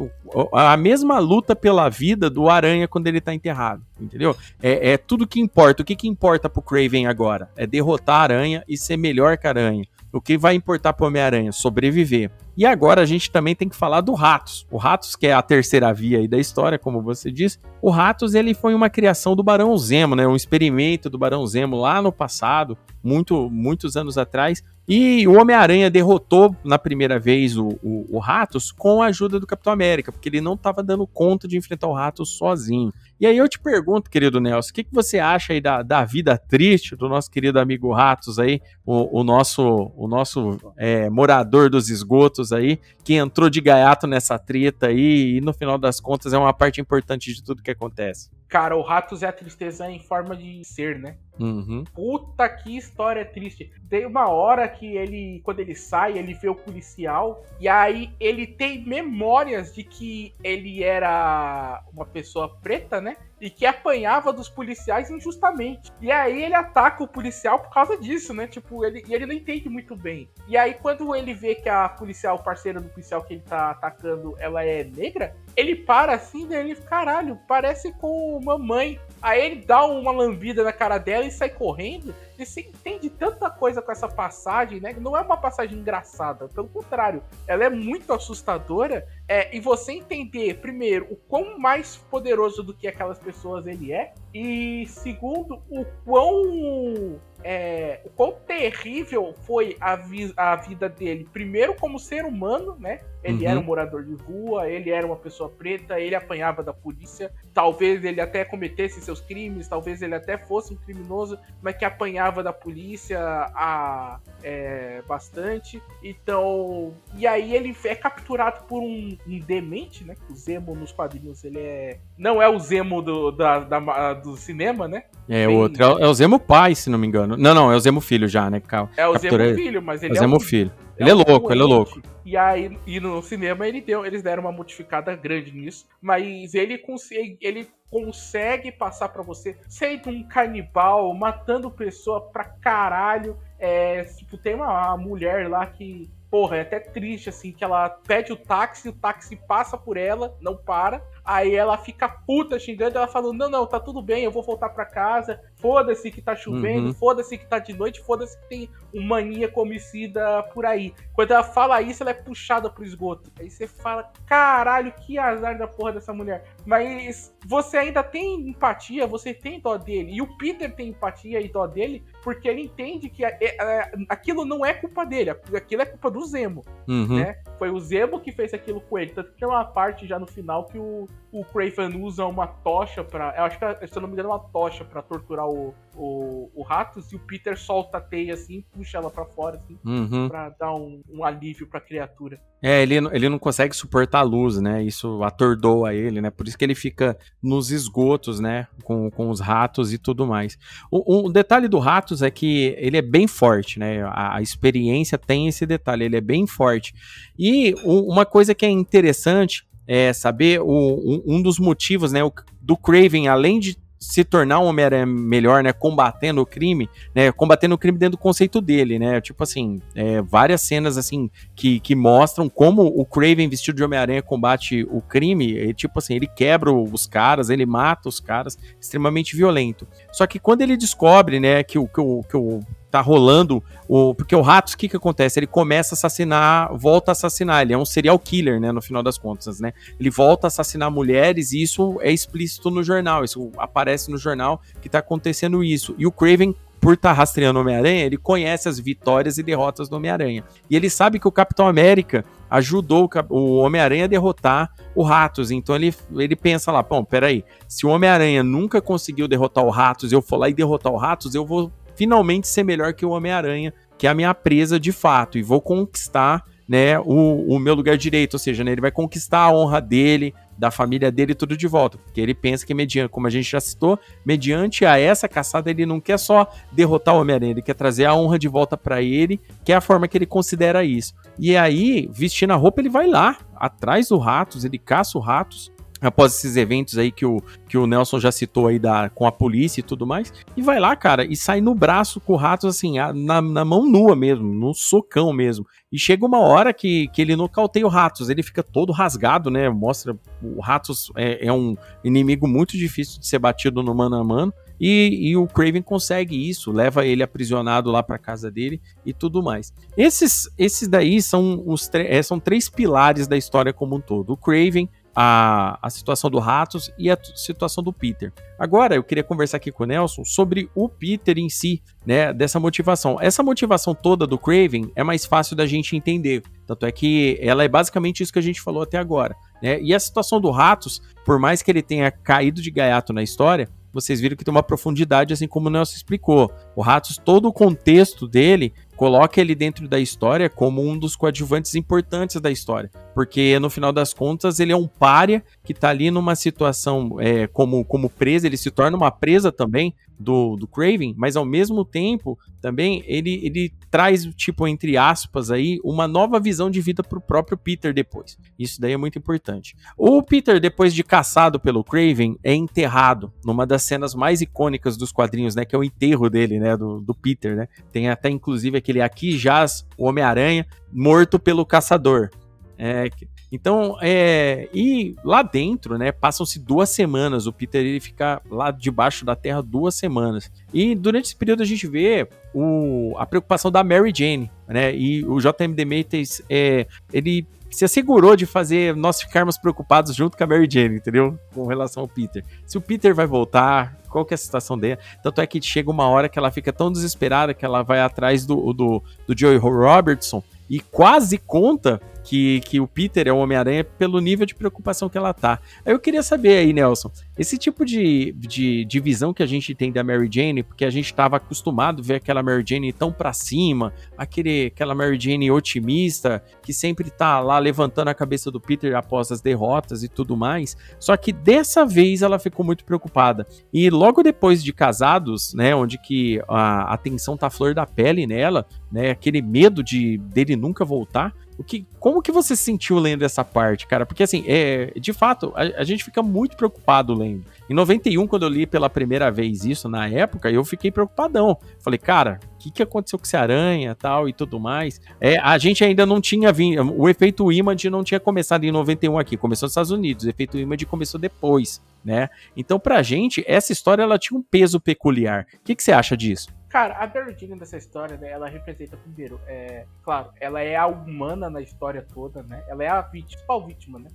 A mesma luta pela vida do aranha quando ele tá enterrado, entendeu? É, é tudo que importa. O que, que importa pro Craven agora? É derrotar a aranha e ser melhor que a aranha. O que vai importar pro Homem-Aranha? Sobreviver. E agora a gente também tem que falar do Ratos. O Ratos, que é a terceira via aí da história, como você disse. O Ratos, ele foi uma criação do Barão Zemo, né? Um experimento do Barão Zemo lá no passado, muito, muitos anos atrás. E o Homem-Aranha derrotou na primeira vez o, o, o, Ratos com a ajuda do Capitão América, porque ele não estava dando conta de enfrentar o Ratos sozinho. E aí eu te pergunto, querido Nelson, o que, que você acha aí da, da vida triste do nosso querido amigo Ratos aí, o, o nosso, o nosso é, morador dos esgotos aí, que entrou de gaiato nessa treta aí e no final das contas é uma parte importante de tudo que acontece. Cara, o Ratos é a tristeza em forma de ser, né? Uhum. Puta que história triste. Tem uma hora que ele, quando ele sai, ele vê o policial e aí ele tem memórias de que ele era uma pessoa preta, né? E que apanhava dos policiais injustamente. E aí ele ataca o policial por causa disso, né? Tipo, ele, e ele não entende muito bem. E aí quando ele vê que a policial, parceira do policial que ele tá atacando, ela é negra, ele para assim, daí ele, caralho, parece com mamãe. Aí ele dá uma lambida na cara dela e sai correndo. Você entende tanta coisa com essa passagem, né? Não é uma passagem engraçada, pelo contrário, ela é muito assustadora. É, e você entender, primeiro, o quão mais poderoso do que aquelas pessoas ele é, e segundo, o quão é, o quão terrível foi a, vi a vida dele, primeiro como ser humano, né? Ele uhum. era um morador de rua, ele era uma pessoa preta, ele apanhava da polícia. Talvez ele até cometesse seus crimes, talvez ele até fosse um criminoso, mas que apanhava da polícia a, é, bastante. Então, e aí ele é capturado por um, um demente, né? O Zemo nos quadrinhos ele é não é o Zemo do, da, da do cinema, né? É, Bem... outro. É, é o Zemo pai, se não me engano. Não, não, é o Zemo filho já, né? né? É o Zemo Filho, mas ele é, o Zemo Filho. É ele é, louco, ele é louco. E aí, e no cinema ele deu, eles deram uma modificada grande nisso, mas ele consegue, ele consegue passar para você sendo um canibal, matando pessoa pra caralho. É, tipo, tem uma, uma mulher lá que porra, é até triste, assim, que ela pede o táxi, o táxi passa por ela, não para. Aí ela fica puta xingando, ela falando: Não, não, tá tudo bem, eu vou voltar para casa. Foda-se que tá chovendo, uhum. foda-se que tá de noite, foda-se que tem uma mania comicida por aí. Quando ela fala isso, ela é puxada pro esgoto. Aí você fala: Caralho, que azar da porra dessa mulher. Mas você ainda tem empatia, você tem dó dele. E o Peter tem empatia e dó dele, porque ele entende que é, é, aquilo não é culpa dele, aquilo é culpa do Zemo. Uhum. Né? Foi o Zemo que fez aquilo com ele. Tanto que tem uma parte já no final que o, o Craven usa uma tocha para, eu acho que se eu não me engano é uma tocha para torturar o, o, o Ratos e o Peter solta a teia assim, puxa ela para fora assim, uhum. para dar um, um alívio para a criatura. É, ele, ele não consegue suportar a luz, né? Isso atordoa ele, né? Por isso que ele fica nos esgotos, né? Com, com os ratos e tudo mais. O, o detalhe do Ratos é que ele é bem forte, né? A, a experiência tem esse detalhe, ele é bem forte. E o, uma coisa que é interessante é, saber o, um, um, dos motivos, né, o, do Craven, além de se tornar um Homem-Aranha melhor, né, combatendo o crime, né, combatendo o crime dentro do conceito dele, né, tipo assim, é, várias cenas, assim, que, que mostram como o Craven vestido de Homem-Aranha combate o crime, e, tipo assim, ele quebra os caras, ele mata os caras, extremamente violento. Só que quando ele descobre, né, que o, que o, que o tá rolando o porque o Ratos o que que acontece? Ele começa a assassinar volta a assassinar. Ele é um serial killer né no final das contas né? Ele volta a assassinar mulheres e isso é explícito no jornal. Isso aparece no jornal que tá acontecendo isso. E o Craven por estar tá rastreando o Homem-Aranha, ele conhece as vitórias e derrotas do Homem-Aranha. E ele sabe que o Capitão América ajudou o Homem-Aranha a derrotar o Ratos. Então ele, ele pensa lá, bom, peraí, se o Homem-Aranha nunca conseguiu derrotar o Ratos, eu for lá e derrotar o Ratos, eu vou finalmente ser melhor que o Homem-Aranha, que é a minha presa de fato, e vou conquistar né, o, o meu lugar direito, ou seja, né, ele vai conquistar a honra dele, da família dele tudo de volta, porque ele pensa que mediante, como a gente já citou, mediante a essa caçada ele não quer só derrotar o Homem-Aranha, ele quer trazer a honra de volta para ele, que é a forma que ele considera isso. E aí, vestindo a roupa, ele vai lá, atrás do Ratos, ele caça o Ratos, após esses eventos aí que o, que o Nelson já citou aí da, com a polícia e tudo mais, e vai lá, cara, e sai no braço com o Ratos, assim, na, na mão nua mesmo, no socão mesmo. E chega uma hora que, que ele nocauteia o Ratos, ele fica todo rasgado, né? Mostra, o Ratos é, é um inimigo muito difícil de ser batido no mano a mano, e, e, o Craven consegue isso, leva ele aprisionado lá para casa dele e tudo mais. Esses, esses daí são os é, são três pilares da história como um todo. O Craven, a, a situação do Ratos e a situação do Peter. Agora, eu queria conversar aqui com o Nelson sobre o Peter em si, né, dessa motivação. Essa motivação toda do Craven é mais fácil da gente entender, tanto é que ela é basicamente isso que a gente falou até agora. Né? E a situação do Ratos, por mais que ele tenha caído de gaiato na história, vocês viram que tem uma profundidade, assim como o Nelson explicou. O Ratos, todo o contexto dele coloca ele dentro da história como um dos coadjuvantes importantes da história. Porque no final das contas ele é um párea que tá ali numa situação é, como, como presa, ele se torna uma presa também do, do Craven, mas ao mesmo tempo também ele, ele traz, tipo, entre aspas, aí, uma nova visão de vida pro próprio Peter depois. Isso daí é muito importante. O Peter, depois de caçado pelo Craven, é enterrado numa das cenas mais icônicas dos quadrinhos, né? Que é o enterro dele, né? Do, do Peter, né? Tem até, inclusive, aquele aqui jaz o Homem-Aranha morto pelo caçador. É, então, é, e lá dentro, né, passam-se duas semanas. O Peter ele fica lá debaixo da terra duas semanas. E durante esse período a gente vê o, a preocupação da Mary Jane, né? E o JM Demetrius, é, ele se assegurou de fazer nós ficarmos preocupados junto com a Mary Jane, entendeu? Com relação ao Peter. Se o Peter vai voltar, qual que é a situação dele? Tanto é que chega uma hora que ela fica tão desesperada que ela vai atrás do, do, do Joey Robertson e quase conta que, que o Peter é o Homem-Aranha pelo nível de preocupação que ela tá. Aí eu queria saber aí, Nelson, esse tipo de, de, de visão que a gente tem da Mary Jane, porque a gente estava acostumado a ver aquela Mary Jane tão pra cima, aquele, aquela Mary Jane otimista, que sempre tá lá levantando a cabeça do Peter após as derrotas e tudo mais. Só que dessa vez ela ficou muito preocupada. E logo depois de casados, né, onde que a atenção tá flor da pele nela, né, aquele medo de dele nunca voltar, o que, como que você se sentiu lendo essa parte, cara? Porque assim, é, de fato, a, a, gente fica muito preocupado lendo. Em 91, quando eu li pela primeira vez isso, na época, eu fiquei preocupadão. Falei, cara, o que, que aconteceu com esse aranha tal e tudo mais? É, a gente ainda não tinha vindo. O efeito Image não tinha começado em 91 aqui, começou nos Estados Unidos. O efeito Image começou depois, né? Então, pra gente, essa história ela tinha um peso peculiar. O que, que você acha disso? Cara, a Jane dessa história, né, ela representa, primeiro, é, claro, ela é a humana na história toda, né? Ela é a vítima, principal vítima, né?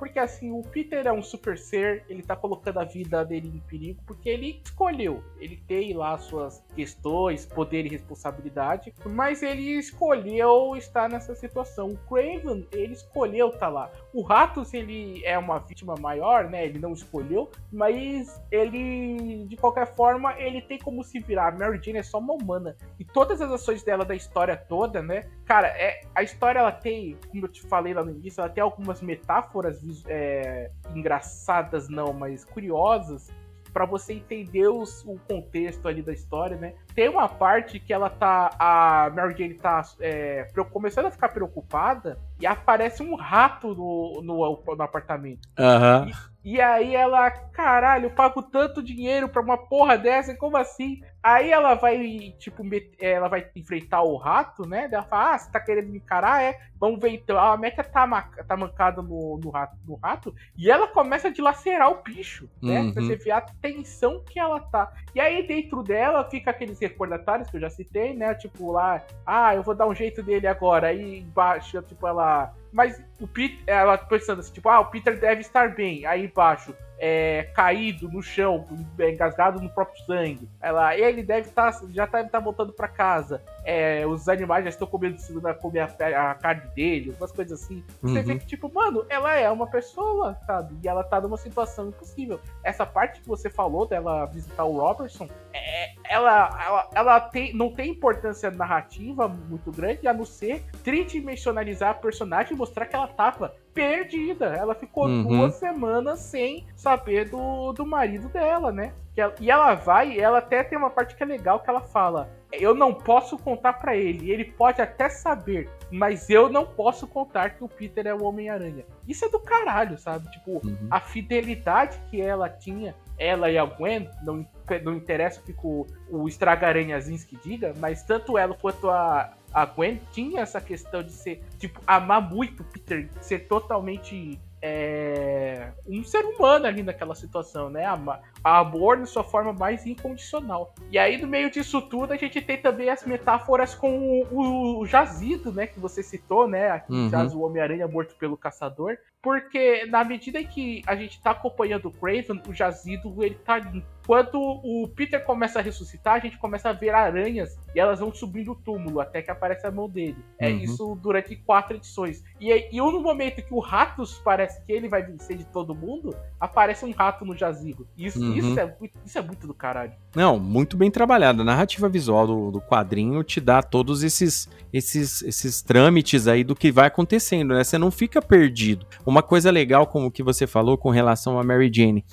Porque assim, o Peter é um super ser, ele tá colocando a vida dele em perigo porque ele escolheu. Ele tem lá suas questões, poder e responsabilidade, mas ele escolheu estar nessa situação. O Craven, ele escolheu estar tá lá. O Ratos, ele é uma vítima maior, né? Ele não escolheu, mas ele, de qualquer forma, ele tem como se virar. A Mary Jane é só uma humana. E todas as ações dela da história toda, né? Cara, é, a história ela tem, como eu te falei lá no início, ela tem algumas metáforas é, engraçadas, não, mas curiosas, para você entender os, o contexto ali da história, né? Tem uma parte que ela tá. A Mary Jane tá é, começando a ficar preocupada e aparece um rato no, no, no apartamento. Aham. Uhum. E aí ela, caralho, eu pago tanto dinheiro pra uma porra dessa, como assim? Aí ela vai, tipo, ela vai enfrentar o rato, né? Ela fala, ah, você tá querendo me encarar? É, vamos ver então. A Mecha tá, tá mancada no, no, rato, no rato e ela começa a dilacerar o bicho, né? Uhum. Pra você ver a tensão que ela tá. E aí dentro dela fica aqueles recordatórios que eu já citei, né? Tipo lá, ah, eu vou dar um jeito dele agora. Aí embaixo, tipo, ela mas o Peter, ela pensando assim, tipo, ah, o Peter deve estar bem. Aí embaixo, é, caído no chão, engasgado no próprio sangue. Ela, ele deve estar, tá, já deve estar tá voltando para casa. É, os animais já estão comendo, a comer a, a, carne dele, umas coisas assim. Você uhum. vê que, tipo, mano, ela é uma pessoa, sabe? E ela tá numa situação impossível. Essa parte que você falou dela visitar o Robertson, é, ela, ela, ela tem, não tem importância narrativa muito grande, a não ser tridimensionalizar a personagem e mostrar que ela tava perdida. Ela ficou uhum. duas semanas sem saber do, do marido dela, né? E ela vai, ela até tem uma parte que é legal que ela fala: Eu não posso contar para ele. Ele pode até saber, mas eu não posso contar que o Peter é o Homem-Aranha. Isso é do caralho, sabe? Tipo, uhum. a fidelidade que ela tinha, ela e a Gwen, não, não interessa o que o, o Estraga-Aranhazinski diga, mas tanto ela quanto a, a Gwen tinha essa questão de ser, tipo, amar muito o Peter, ser totalmente é, um ser humano ali naquela situação, né? A, a amor na sua forma mais incondicional. E aí, no meio disso tudo, a gente tem também as metáforas com o, o jazido, né? Que você citou, né? Aqui uhum. o Homem-Aranha morto pelo caçador. Porque na medida que a gente tá acompanhando o Craven, o jazido, ele tá. Quando o Peter começa a ressuscitar, a gente começa a ver aranhas e elas vão subindo o túmulo até que aparece a mão dele. É uhum. É isso durante quatro edições. E, e no momento que o Ratos parece que ele vai vencer de todo mundo, aparece um rato no jazigo. Isso, uhum. isso, é, isso é muito do caralho. Não, muito bem trabalhado. A narrativa visual do, do quadrinho te dá todos esses, esses, esses trâmites aí do que vai acontecendo, né? Você não fica perdido. Uma coisa legal, como que você falou com relação a Mary Jane.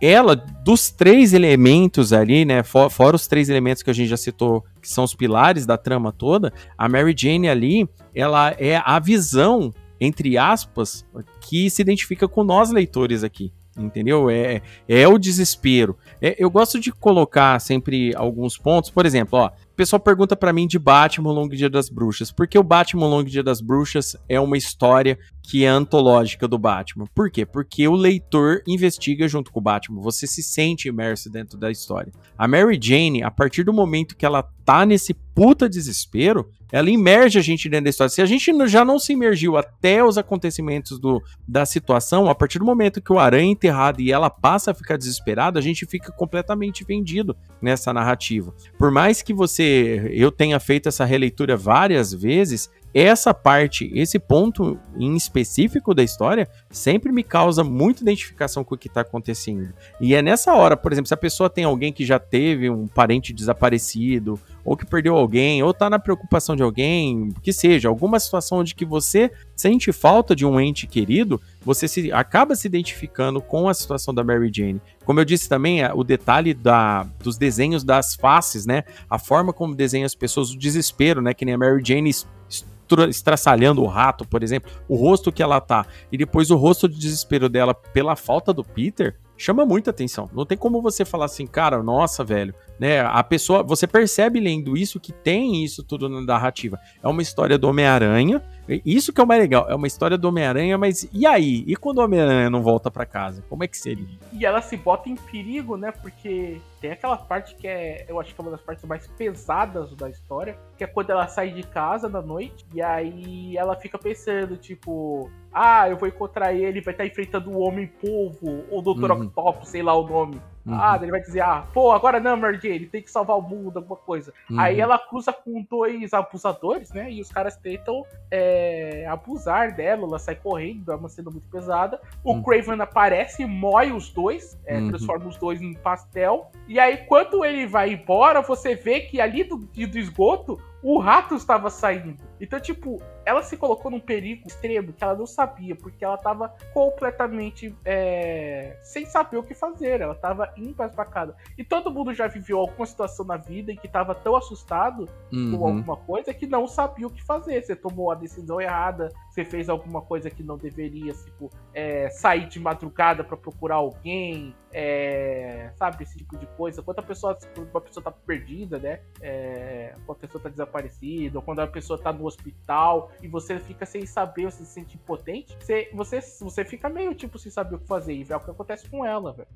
Ela, dos três elementos ali, né? For, fora os três elementos que a gente já citou, que são os pilares da trama toda, a Mary Jane ali, ela é a visão, entre aspas, que se identifica com nós leitores aqui entendeu? É, é o desespero. É, eu gosto de colocar sempre alguns pontos, por exemplo, ó, o pessoal pergunta para mim de Batman Long Dia das Bruxas. Porque o Batman Long Dia das Bruxas é uma história que é antológica do Batman. Por quê? Porque o leitor investiga junto com o Batman. Você se sente imerso dentro da história. A Mary Jane, a partir do momento que ela tá nesse puta desespero, ela imerge a gente dentro da história. Se a gente já não se imergiu até os acontecimentos do, da situação, a partir do momento que o aranha é enterrado e ela passa a ficar desesperada, a gente fica completamente vendido nessa narrativa. Por mais que você eu tenha feito essa releitura várias vezes, essa parte, esse ponto em específico da história, sempre me causa muita identificação com o que está acontecendo. E é nessa hora, por exemplo, se a pessoa tem alguém que já teve um parente desaparecido, ou que perdeu alguém, ou tá na preocupação de alguém, que seja, alguma situação onde que você sente falta de um ente querido, você se acaba se identificando com a situação da Mary Jane. Como eu disse também, o detalhe da, dos desenhos das faces, né? A forma como desenha as pessoas, o desespero, né? Que nem a Mary Jane estraçalhando o rato, por exemplo, o rosto que ela tá, e depois o rosto de desespero dela pela falta do Peter, chama muita atenção. Não tem como você falar assim, cara, nossa, velho, né? A pessoa, você percebe lendo isso que tem isso tudo na narrativa. É uma história do Homem-Aranha. Isso que é o mais legal, é uma história do Homem-Aranha, mas e aí? E quando o Homem-Aranha não volta para casa? Como é que seria? E ela se bota em perigo, né? Porque tem aquela parte que é, eu acho que é uma das partes mais pesadas da história, que é quando ela sai de casa na noite e aí ela fica pensando, tipo, ah, eu vou encontrar ele, vai estar enfrentando o Homem-Polvo, ou o Dr. Uhum. Octopus, sei lá o nome. Uhum. Ah, ele vai dizer, ah, pô, agora não, Mary Jane, tem que salvar o mundo, alguma coisa. Uhum. Aí ela cruza com dois abusadores, né? E os caras tentam é, abusar dela, ela sai correndo, é uma cena muito pesada. O uhum. Craven aparece, moe os dois, é, uhum. transforma os dois em pastel. E aí, quando ele vai embora, você vê que ali do, do esgoto, o rato estava saindo. Então, tipo, ela se colocou num perigo extremo que ela não sabia, porque ela estava completamente é, sem saber o que fazer. Ela estava embasbacada. E todo mundo já viveu alguma situação na vida em que estava tão assustado uhum. com alguma coisa que não sabia o que fazer. Você tomou a decisão errada, você fez alguma coisa que não deveria, tipo, é, sair de madrugada para procurar alguém, é, sabe, esse tipo de coisa. Quando a pessoa, uma pessoa tá perdida, né? É, quando a pessoa tá desaparecida, ou quando a pessoa tá no hospital e você fica sem saber, você se sente impotente, você, você, você fica meio tipo sem saber o que fazer. E é o que acontece com ela, velho.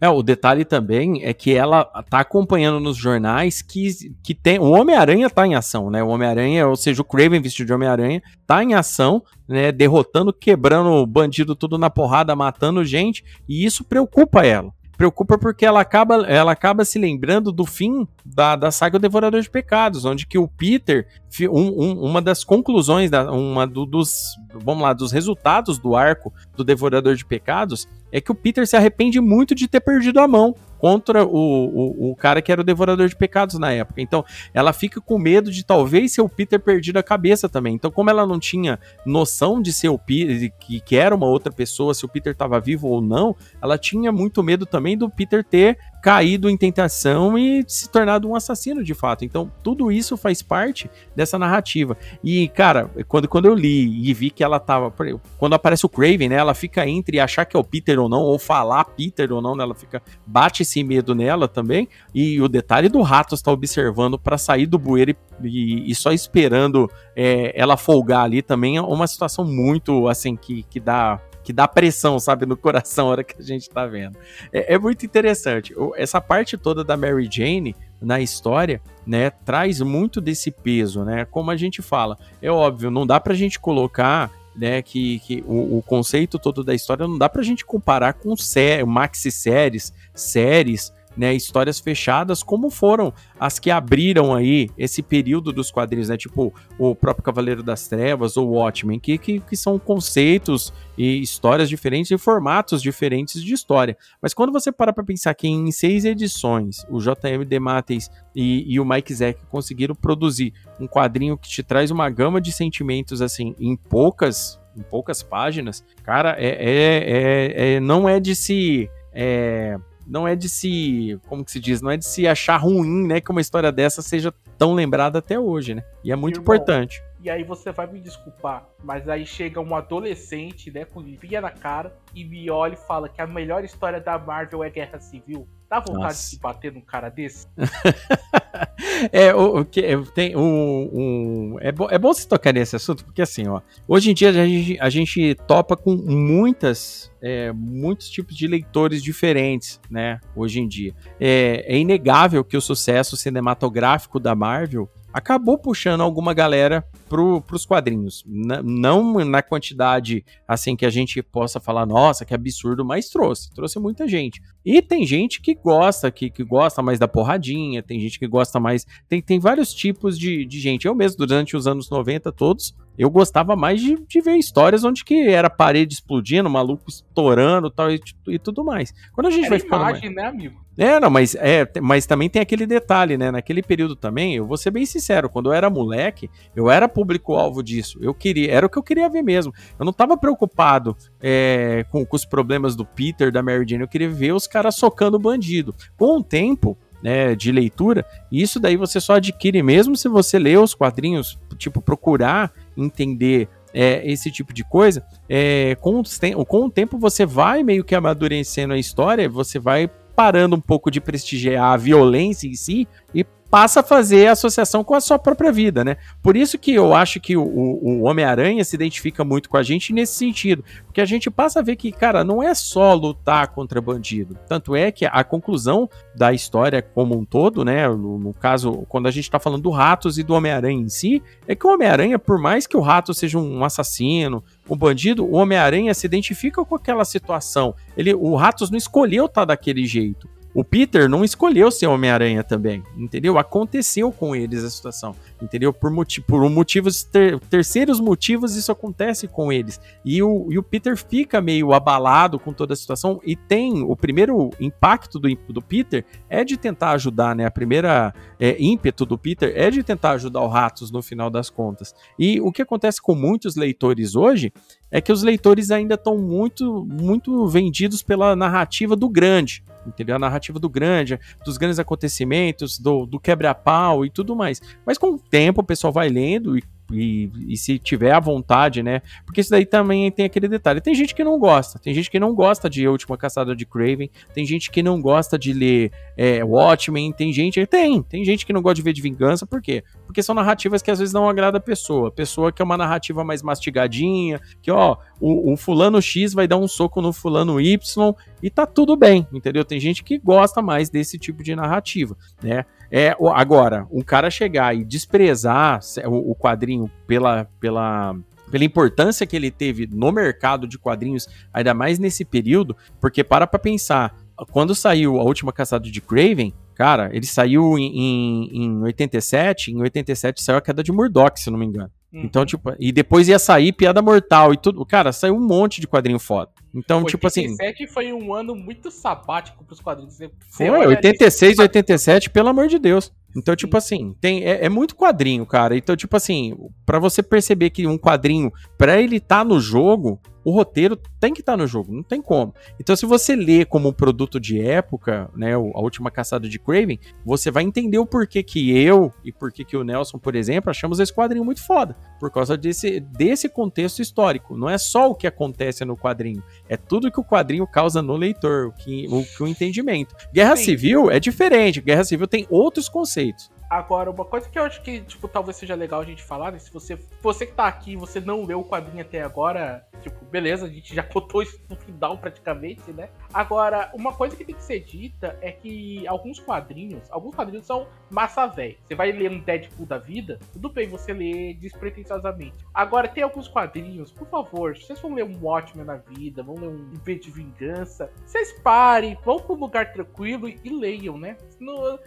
É, o detalhe também é que ela tá acompanhando nos jornais que, que tem. O Homem-Aranha tá em ação, né? O Homem-Aranha, ou seja, o Craven vestido de Homem-Aranha, tá em ação, né? Derrotando, quebrando bandido tudo na porrada, matando gente, e isso preocupa ela preocupa porque ela acaba, ela acaba se lembrando do fim da, da saga O Devorador de Pecados, onde que o Peter, um, um, uma das conclusões, da, uma do, dos, vamos lá, dos resultados do arco do Devorador de Pecados é que o Peter se arrepende muito de ter perdido a mão contra o, o, o, cara que era o devorador de pecados na época. Então, ela fica com medo de talvez ser o Peter perdido a cabeça também. Então, como ela não tinha noção de ser o Peter, que, que era uma outra pessoa, se o Peter estava vivo ou não, ela tinha muito medo também do Peter ter caído em tentação e se tornado um assassino de fato. Então, tudo isso faz parte dessa narrativa. E, cara, quando, quando eu li e vi que ela tava. Quando aparece o Craven, né? Ela fica entre achar que é o Peter ou não, ou falar Peter ou não, né, ela fica. bate esse medo nela também. E o detalhe do rato está observando para sair do bueiro e, e, e só esperando é, ela folgar ali também é uma situação muito assim que, que dá que dá pressão, sabe, no coração a hora que a gente tá vendo. É, é, muito interessante. Essa parte toda da Mary Jane na história, né, traz muito desse peso, né? Como a gente fala, é óbvio, não dá pra gente colocar né, que, que o, o, conceito todo da história não dá pra gente comparar com sé maxi séries, séries né, histórias fechadas, como foram as que abriram aí esse período dos quadrinhos, né, tipo o próprio Cavaleiro das Trevas ou Watchmen, que, que, que são conceitos e histórias diferentes e formatos diferentes de história. Mas quando você para para pensar que em seis edições o J.M. DeMatteis e, e o Mike Zeck conseguiram produzir um quadrinho que te traz uma gama de sentimentos assim em poucas em poucas páginas, cara, é, é, é, é não é de se é, não é de se, como que se diz, não é de se achar ruim, né, que uma história dessa seja tão lembrada até hoje, né? E é muito Irmão, importante. E aí você vai me desculpar, mas aí chega um adolescente, né, com limpinha na cara e me olha e fala que a melhor história da Marvel é Guerra Civil. Dá vontade Nossa. de se bater num cara desse? (laughs) é, o, que tem um, um é, bom, é bom você tocar nesse assunto, porque assim, ó, hoje em dia a gente, a gente topa com muitas, é, muitos tipos de leitores diferentes, né? Hoje em dia. É, é inegável que o sucesso cinematográfico da Marvel acabou puxando alguma galera pro, pros quadrinhos. N não na quantidade assim que a gente possa falar, nossa, que absurdo, mas trouxe. Trouxe muita gente. E tem gente que gosta, que, que gosta mais da porradinha, tem gente que gosta mais. Tem, tem vários tipos de, de gente. Eu mesmo, durante os anos 90 todos, Eu gostava mais de, de ver histórias onde que era parede explodindo, maluco estourando tal, e, e tudo mais. Quando a gente era vai ficando imagem, mais... né, amigo? É, não, mas, é, mas também tem aquele detalhe, né? Naquele período também, eu vou ser bem sincero, quando eu era moleque, eu era público-alvo disso. Eu queria, era o que eu queria ver mesmo. Eu não tava preocupado é, com, com, os problemas do Peter, da Mary Jane, eu queria ver os caras socando bandido. Com o tempo, né, de leitura, isso daí você só adquire mesmo se você ler os quadrinhos, tipo, procurar entender é, esse tipo de coisa, é, com, com o tempo você vai meio que amadurecendo a história, você vai parando um pouco de prestigiar a violência em si e passa a fazer associação com a sua própria vida, né? Por isso que eu acho que o, o Homem-Aranha se identifica muito com a gente nesse sentido, porque a gente passa a ver que, cara, não é só lutar contra bandido. Tanto é que a conclusão da história como um todo, né? No, no caso, quando a gente tá falando do Ratos e do Homem-Aranha em si, é que o Homem-Aranha, por mais que o Rato seja um assassino, um bandido, o Homem-Aranha se identifica com aquela situação. Ele, o Ratos não escolheu estar tá daquele jeito. O Peter não escolheu ser Homem-Aranha também, entendeu? Aconteceu com eles a situação, entendeu? Por, motiv por motivos, ter terceiros motivos, isso acontece com eles. E o, e o Peter fica meio abalado com toda a situação e tem o primeiro impacto do, do Peter é de tentar ajudar, né? A primeira é, ímpeto do Peter é de tentar ajudar o Ratos no final das contas. E o que acontece com muitos leitores hoje é que os leitores ainda estão muito, muito vendidos pela narrativa do grande entendeu? A narrativa do grande, dos grandes acontecimentos, do, do quebra-pau e tudo mais. Mas com o tempo o pessoal vai lendo e e, e, se tiver à vontade, né? Porque isso daí também tem aquele detalhe. Tem gente que não gosta, tem gente que não gosta de A Última Caçada de Craven, tem gente que não gosta de ler é, Watchmen, tem gente. Tem, tem gente que não gosta de ver de vingança, por quê? Porque são narrativas que às vezes não agrada a pessoa. Pessoa que é uma narrativa mais mastigadinha, que ó, o, o fulano X vai dar um soco no fulano Y e tá tudo bem, entendeu? Tem gente que gosta mais desse tipo de narrativa, né? É, agora, um cara chegar e desprezar o, quadrinho pela, pela, pela importância que ele teve no mercado de quadrinhos, ainda mais nesse período, porque para pra pensar, quando saiu a última caçada de Craven, cara, ele saiu em, em, em 87, em 87 saiu a queda de Murdoch, se não me engano. Uhum. Então, tipo, e depois ia sair Piada Mortal e tudo. Cara, saiu um monte de quadrinho foda. Então, 87 tipo assim. 87 foi um ano muito sabático pros quadrinhos. Você foi, 86, 87, pelo amor de Deus. Então, tipo assim, tem, é, é, muito quadrinho, cara. Então, tipo assim, para você perceber que um quadrinho, para ele estar tá no jogo, o roteiro tem que estar tá no jogo, não tem como. Então, se você lê como um produto de época, né, a última caçada de Craven, você vai entender o porquê que eu e porquê que o Nelson, por exemplo, achamos esse quadrinho muito foda. Por causa desse, desse contexto histórico. Não é só o que acontece no quadrinho, é tudo que o quadrinho causa no leitor, o que o, que o entendimento. Guerra Sim. Civil é diferente, Guerra Civil tem outros conceitos. Agora, uma coisa que eu acho que, tipo, talvez seja legal a gente falar, né? Se você, você que tá aqui e você não leu o quadrinho até agora, tipo, beleza, a gente já (laughs) contou isso no final praticamente, né? Agora, uma coisa que tem que ser dita é que alguns quadrinhos, alguns quadrinhos são massa velha. Você vai ler um Deadpool da vida, tudo bem você ler despretensiosamente. Agora, tem alguns quadrinhos, por favor, se vocês vão ler um Watchmen na vida, vão ler um V de Vingança, vocês parem, vão pra um lugar tranquilo e, leiam, né? No,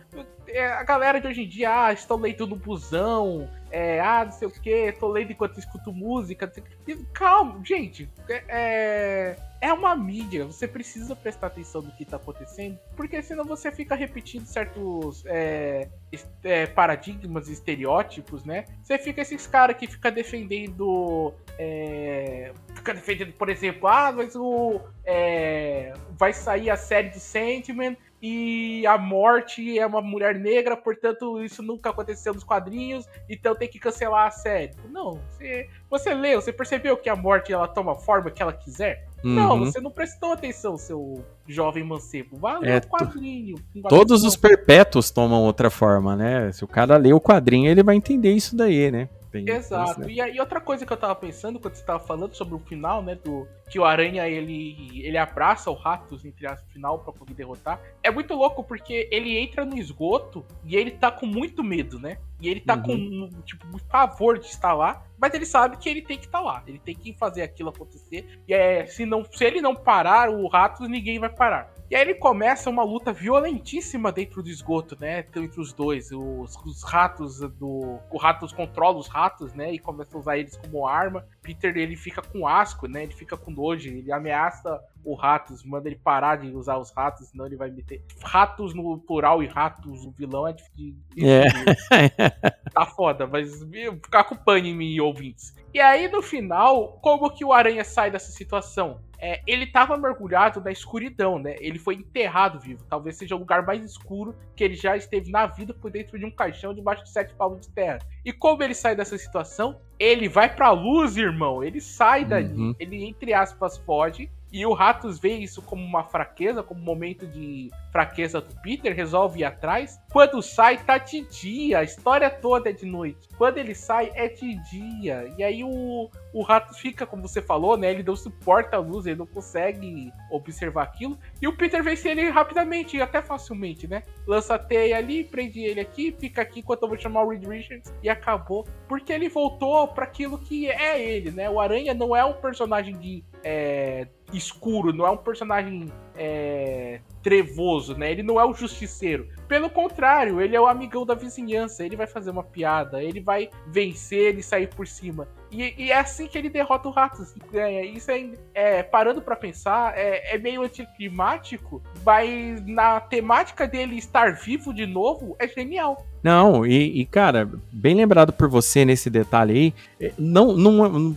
é, a galera de hoje em dia, ah, estou lendo no busão, é, ah, não sei o que, tô lendo enquanto escuto música. Calma, gente, é, é, é uma mídia, você precisa prestar atenção no que tá acontecendo, porque senão você fica repetindo certos é, é, paradigmas, estereótipos, né? Você fica esses caras que fica defendendo. É, fica defendendo, por exemplo, ah, mas o. É, vai sair a série de Sentiment e a morte é uma mulher negra, portanto isso nunca aconteceu nos quadrinhos, então tem que cancelar a série. Não, você, você leu, você percebeu que a morte ela toma a forma que ela quiser? Uhum. Não, você não prestou atenção, seu jovem mancebo. Vá ler é, o quadrinho. Todos os perpétuos tomam outra forma, né? Se o cara lê o quadrinho, ele vai entender isso daí, né? Tem Exato. Né? E aí outra coisa que eu tava pensando quando você tava falando sobre o final, né, do que o Aranha ele ele abraça o Ratos entre as final para poder derrotar. É muito louco porque ele entra no esgoto e ele tá com muito medo, né? E ele tá uhum. com tipo muito pavor de estar lá, mas ele sabe que ele tem que estar tá lá, ele tem que fazer aquilo acontecer. E é, se não se ele não parar o Ratos, ninguém vai parar. E aí ele começa uma luta violentíssima dentro do esgoto, né? Entre os dois. Os, os ratos do. O ratos controla os ratos, né? E começa a usar eles como arma. Peter ele fica com asco, né? Ele fica com nojo. Ele ameaça o ratos, manda ele parar de usar os ratos, senão ele vai meter. Ratos no plural e ratos no vilão é difícil. É. (laughs) tá foda, mas ficar com em mim, ouvintes. E aí, no final, como que o Aranha sai dessa situação? É, ele estava mergulhado na escuridão, né? Ele foi enterrado vivo. Talvez seja o lugar mais escuro que ele já esteve na vida por dentro de um caixão debaixo de sete palmos de terra. E como ele sai dessa situação? Ele vai pra luz, irmão. Ele sai dali. Uhum. Ele, entre aspas, foge e o Ratos vê isso como uma fraqueza, como um momento de fraqueza do Peter, resolve ir atrás. Quando sai, tá de dia, a história toda é de noite. Quando ele sai, é de dia. E aí o, o rato fica, como você falou, né? Ele não suporta a luz, ele não consegue observar aquilo. E o Peter vence ele rapidamente, até facilmente, né? Lança a teia ali, prende ele aqui, fica aqui enquanto eu vou chamar o Reed Richards e acabou. Porque ele voltou para aquilo que é ele, né? O Aranha não é um personagem de é, escuro, não é um personagem é, trevoso, né? Ele não é o justiceiro. Pelo contrário, ele é o amigão da vizinhança. Ele vai fazer uma piada, ele vai vencer e sair por cima. E, e, é assim que ele derrota o Ratos. É, isso é, é parando para pensar, é, é, meio anticlimático, mas na temática dele estar vivo de novo é genial. Não, e, e, cara, bem lembrado por você nesse detalhe aí, é, não, não,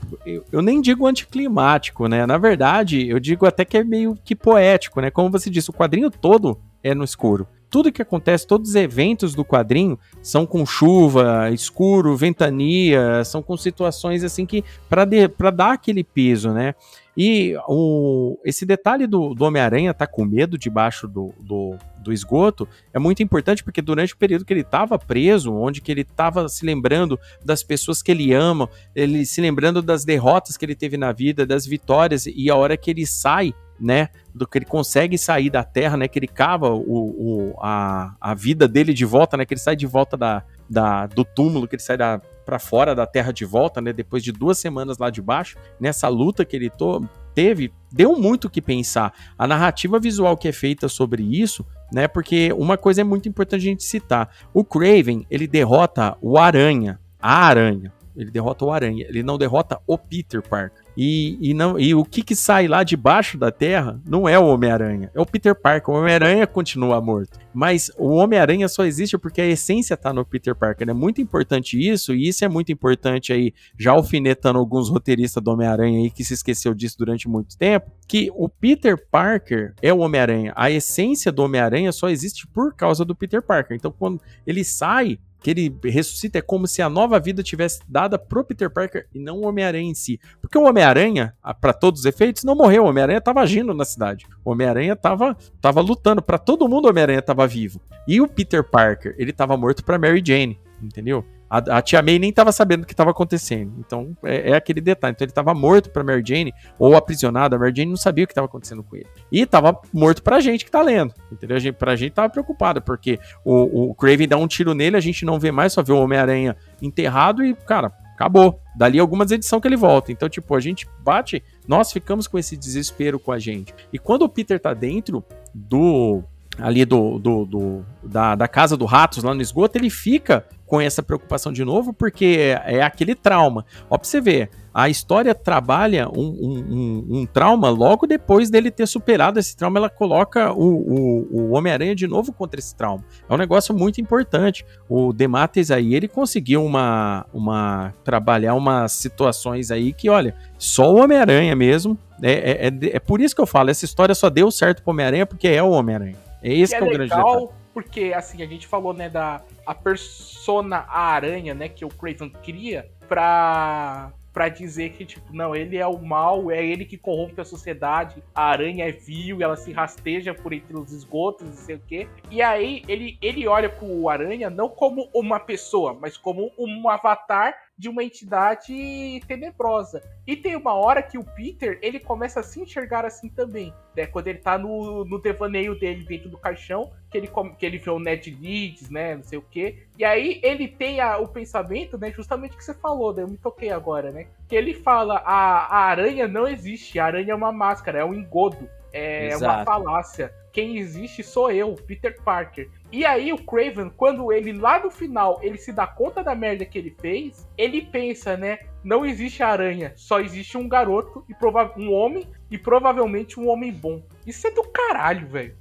eu nem digo anticlimático, né? Na verdade, eu digo até que é meio que poético, né? Como você disse, o quadrinho todo é no escuro tudo que acontece, todos os eventos do quadrinho são com chuva, escuro, ventania, são com situações assim que para dar aquele peso, né? E o, esse detalhe do, do Homem-Aranha tá com medo debaixo do, do, do, esgoto é muito importante porque durante o período que ele estava preso, onde que ele estava se lembrando das pessoas que ele ama, ele se lembrando das derrotas que ele teve na vida, das vitórias, e a hora que ele sai né, do que ele consegue sair da Terra, né, que ele cava o, o, a, a vida dele de volta, né, que ele sai de volta da, da, do túmulo, que ele sai da, para fora da Terra de volta, né, depois de duas semanas lá de baixo, nessa luta que ele to, teve, deu muito o que pensar. A narrativa visual que é feita sobre isso, né, porque uma coisa é muito importante a gente citar, o Craven, ele derrota o Aranha, a Aranha, ele derrota o Aranha, ele não derrota o Peter Parker. E, e, não, e o que, que sai lá debaixo da Terra não é o Homem-Aranha, é o Peter Parker. O Homem-Aranha continua morto. Mas o Homem-Aranha só existe porque a essência tá no Peter Parker. É muito importante isso, e isso é muito importante aí, já alfinetando alguns roteiristas do Homem-Aranha aí que se esqueceu disso durante muito tempo, que o Peter Parker é o Homem-Aranha. A essência do Homem-Aranha só existe por causa do Peter Parker. Então, quando ele sai que ele ressuscita é como se a nova vida tivesse dada pro Peter Parker e não o Homem-Aranha em si. Porque o Homem-Aranha, para todos os efeitos, não morreu. O Homem-Aranha tava agindo na cidade. O Homem-Aranha tava, tava lutando. para todo mundo o Homem-Aranha tava vivo. E o Peter Parker, ele tava morto pra Mary Jane, entendeu? A, a, tia May nem estava sabendo o que estava acontecendo. Então, é, é, aquele detalhe. Então, ele estava morto para Mary Jane, ou aprisionado. A Mary Jane não sabia o que estava acontecendo com ele. E estava morto para a gente que está lendo. Entendeu? A gente, pra gente tava preocupado, porque o, o Craven dá um tiro nele, a gente não vê mais, só vê o Homem-Aranha enterrado e, cara, acabou. Dali algumas edições que ele volta. Então, tipo, a gente bate, nós ficamos com esse desespero com a gente. E quando o Peter tá dentro do ali do, do, do da, da, casa do Ratos lá no esgoto, ele fica com essa preocupação de novo, porque é, é aquele trauma. Ó, pra você ver, a história trabalha um, um, um, um, trauma logo depois dele ter superado esse trauma, ela coloca o, o, o Homem-Aranha de novo contra esse trauma. É um negócio muito importante. O Demates aí, ele conseguiu uma, uma trabalhar umas situações aí que, olha, só o Homem-Aranha mesmo. É, é, é, é, por isso que eu falo, essa história só deu certo pro Homem-Aranha porque é o Homem-Aranha. É esse que, que é, é o grande detalhe. Porque, assim, a gente falou, né, da a persona a aranha, né, que o Craven cria pra para dizer que, tipo, não, ele é o mal, é ele que corrompe a sociedade, a aranha é vil, ela se rasteja por entre os esgotos, não sei o quê. E aí ele, ele olha pro aranha não como uma pessoa, mas como um avatar de uma entidade tenebrosa. E tem uma hora que o Peter, ele começa a se enxergar assim também, né? Quando ele tá no, no devaneio dele dentro do caixão, que ele, que ele vê o Ned Leeds, né? Não sei o quê. E aí ele tem a, o pensamento, né? Justamente que você falou, né? Eu me toquei agora, né? Que ele fala, a, a aranha não existe, a aranha é uma máscara, é um engodo. É Exato. uma falácia. quem existe sou eu, Peter Parker. E aí o Craven, quando ele lá no final, ele se dá conta da merda que ele fez, ele pensa, né? Não existe aranha, só existe um garoto e um homem e provavelmente um homem bom. Isso é do caralho, velho.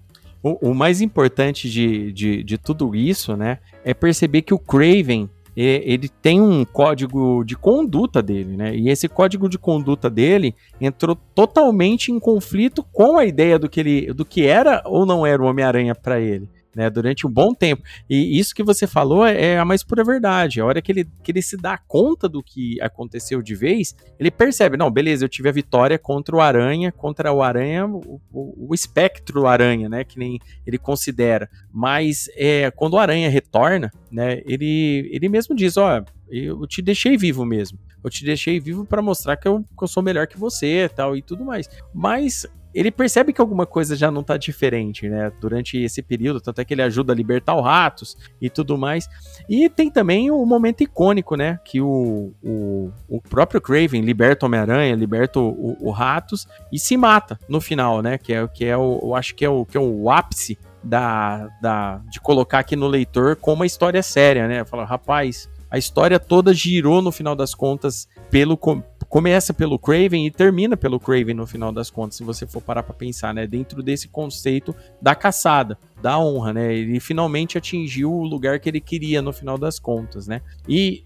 O, o, mais importante de, de, de tudo isso, né, é perceber que o Craven ele tem um código de conduta dele, né? E esse código de conduta dele entrou totalmente em conflito com a ideia do que ele, do que era ou não era o Homem-Aranha para ele né, durante um bom tempo. E isso que você falou é, é, a mais pura verdade. A hora que ele, que ele se dá conta do que aconteceu de vez, ele percebe: não, beleza, eu tive a vitória contra o Aranha, contra o Aranha, o, o, o espectro Aranha, né, que nem ele considera. Mas é, quando o Aranha retorna, né, ele, ele mesmo diz: ó, eu te deixei vivo mesmo. Eu te deixei vivo para mostrar que eu, que eu sou melhor que você tal e tudo mais. Mas ele percebe que alguma coisa já não tá diferente, né? Durante esse período, tanto é que ele ajuda a libertar o Ratos e tudo mais. E tem também o momento icônico, né? Que o, o, o próprio Craven liberta o Homem-Aranha, liberta o, o, Ratos e se mata no final, né? Que é, que é o, eu acho que é o, que é o ápice da, da, de colocar aqui no leitor como uma história séria, né? Fala, rapaz, a história toda girou no final das contas pelo, começa pelo Craven e termina pelo Craven no final das contas, se você for parar para pensar, né? Dentro desse conceito da caçada, da honra, né? Ele finalmente atingiu o lugar que ele queria no final das contas, né? E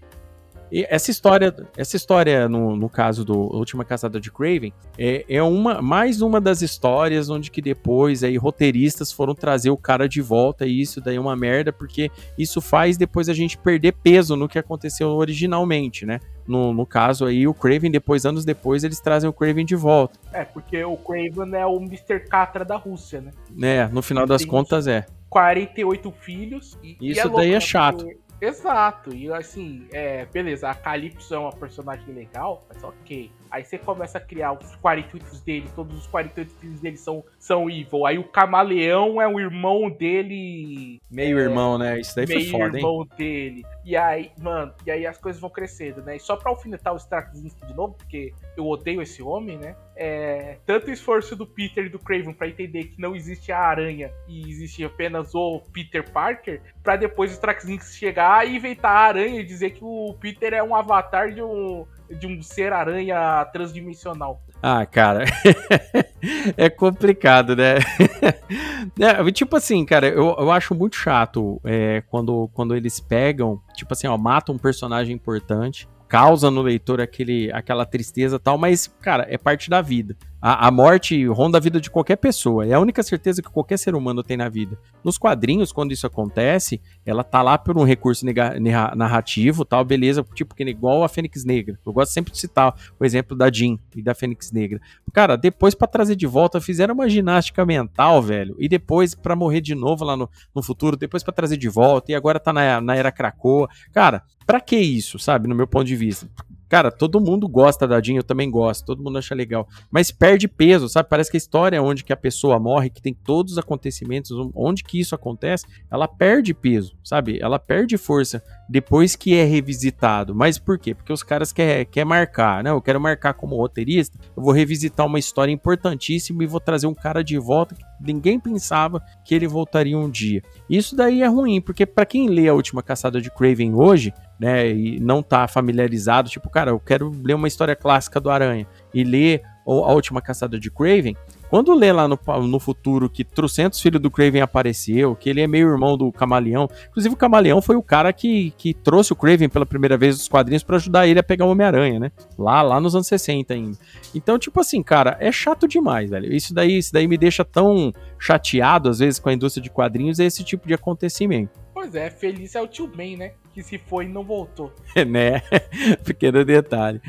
e essa história, essa história no, no caso do Última Caçada de Craven, é, é uma mais uma das histórias onde que depois aí roteiristas foram trazer o cara de volta e isso daí é uma merda porque isso faz depois a gente perder peso no que aconteceu originalmente, né? No, no caso aí, o Craven, depois, anos depois, eles trazem o Craven de volta. É, porque o Craven é o Mr. Catra da Rússia, né? É, no final Ele das contas é. 48 filhos. E, Isso e é daí é chato. Porque Exato, e assim, é, beleza, a Calypso é uma personagem legal, mas ok. Aí você começa a criar os 48 dele, todos os 48 filhos dele são, são evil. Aí o camaleão é o irmão dele. Meio é, irmão, né? Isso daí foi foda, hein? Meio irmão dele. E aí, mano, e aí as coisas vão crescendo, né? E só pra alfinetar o Straczynski de novo, porque eu odeio esse homem, né? É, tanto esforço do Peter e do Craven para entender que não existe a aranha e existe apenas o Peter Parker, para depois o Straczynski chegar e inventar a aranha e dizer que o Peter é um avatar de um de um ser aranha transdimensional. Ah, cara, (laughs) é complicado, né? (laughs) é, tipo assim, cara, eu, eu acho muito chato é, quando, quando eles pegam, tipo assim, ó, matam um personagem importante, causa no leitor aquele, aquela tristeza tal, mas, cara, é parte da vida. A, a, morte ronda a vida de qualquer pessoa. É a única certeza que qualquer ser humano tem na vida. Nos quadrinhos, quando isso acontece, ela tá lá por um recurso narrativo, tal, beleza, tipo que igual a Fênix Negra. Eu gosto sempre de citar o exemplo da Jean e da Fênix Negra. Cara, depois para trazer de volta, fizeram uma ginástica mental, velho, e depois para morrer de novo lá no, no futuro, depois para trazer de volta, e agora tá na, na era Krakoa. Cara, pra que isso, sabe, no meu ponto de vista? Cara, todo mundo gosta da Jean, eu também gosto, todo mundo acha legal. Mas perde peso, sabe? Parece que a história onde que a pessoa morre, que tem todos os acontecimentos, onde que isso acontece, ela perde peso, sabe? Ela perde força depois que é revisitado. Mas por quê? Porque os caras querem quer marcar, né? Eu quero marcar como roteirista, eu vou revisitar uma história importantíssima e vou trazer um cara de volta que ninguém pensava que ele voltaria um dia. Isso daí é ruim, porque para quem lê a última caçada de Craven hoje, né, e não tá familiarizado, tipo, cara, eu quero ler uma história clássica do Aranha e ler a última caçada de Craven, quando lê lá no, no futuro que trocentos filhos do Craven apareceu, que ele é meio irmão do Camaleão, inclusive o Camaleão foi o cara que, que trouxe o Craven pela primeira vez dos quadrinhos para ajudar ele a pegar o Homem-Aranha, né? Lá, lá nos anos 60 ainda. Então, tipo assim, cara, é chato demais, velho. Isso daí, isso daí me deixa tão chateado, às vezes, com a indústria de quadrinhos, esse tipo de acontecimento. Pois é, feliz é o tio Ben, né? que se foi e não voltou. (laughs) né? (laughs) Pequeno detalhe.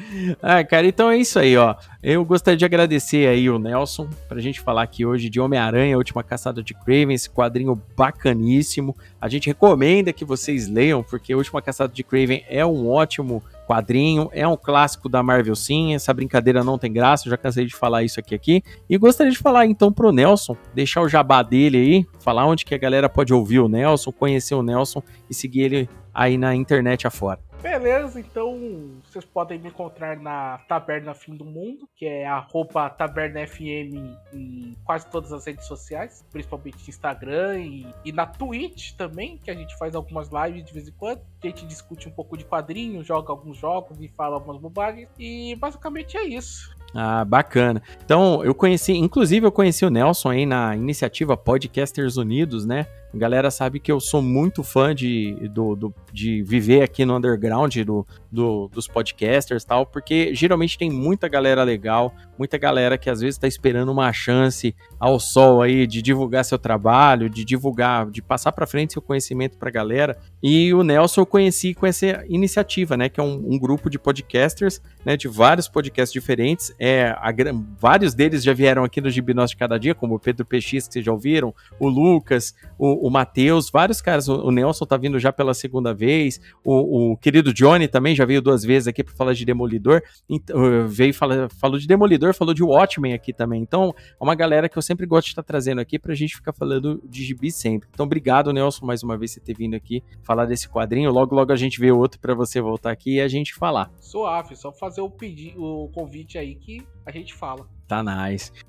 Ah, cara, então é isso aí, ó. Eu gostaria de agradecer aí o Nelson pra gente falar aqui hoje de Homem-Aranha, a última caçada de Craven, esse quadrinho bacaníssimo. A gente recomenda que vocês leiam, porque a última caçada de Craven é um ótimo quadrinho, é um clássico da Marvel sim, essa brincadeira não tem graça, eu já cansei de falar isso aqui aqui. E gostaria de falar então pro Nelson, deixar o jabá dele aí, falar onde que a galera pode ouvir o Nelson, conhecer o Nelson e seguir ele aí na internet afora. Beleza, então vocês podem me encontrar na Taberna Fim do Mundo, que é arroba Taberna FM em quase todas as redes sociais, principalmente Instagram e, e na Twitch também, que a gente faz algumas lives de vez em quando. A gente discute um pouco de quadrinhos, joga alguns jogos e fala algumas bobagens. E basicamente é isso. Ah, bacana. Então, eu conheci, inclusive eu conheci o Nelson aí na iniciativa Podcasters Unidos, né? A galera sabe que eu sou muito fã de, do, do de viver aqui no underground do, do, dos podcasters tal, porque geralmente tem muita galera legal, muita galera que às vezes está esperando uma chance ao sol aí de divulgar seu trabalho, de divulgar, de passar para frente seu conhecimento para a galera. E o Nelson eu conheci com essa iniciativa, né, que é um, um grupo de podcasters, né, de vários podcasts diferentes. É, a, vários deles já vieram aqui no Gibi de Cada Dia, como o Pedro PX, que vocês já ouviram, o Lucas, o, o Matheus, vários caras. O, Nelson tá vindo já pela segunda vez. O, o querido Johnny também já veio duas vezes aqui para falar de Demolidor. Então, veio falar, falou de Demolidor, falou de Watchmen aqui também. Então, é uma galera que eu sempre gosto de estar trazendo aqui pra gente ficar falando de gibi sempre. Então, obrigado, Nelson, mais uma vez por ter vindo aqui falar desse quadrinho. Logo, logo a gente vê outro para você voltar aqui e a gente falar. Suave, só fazer o, pedido, o convite aí que a gente fala.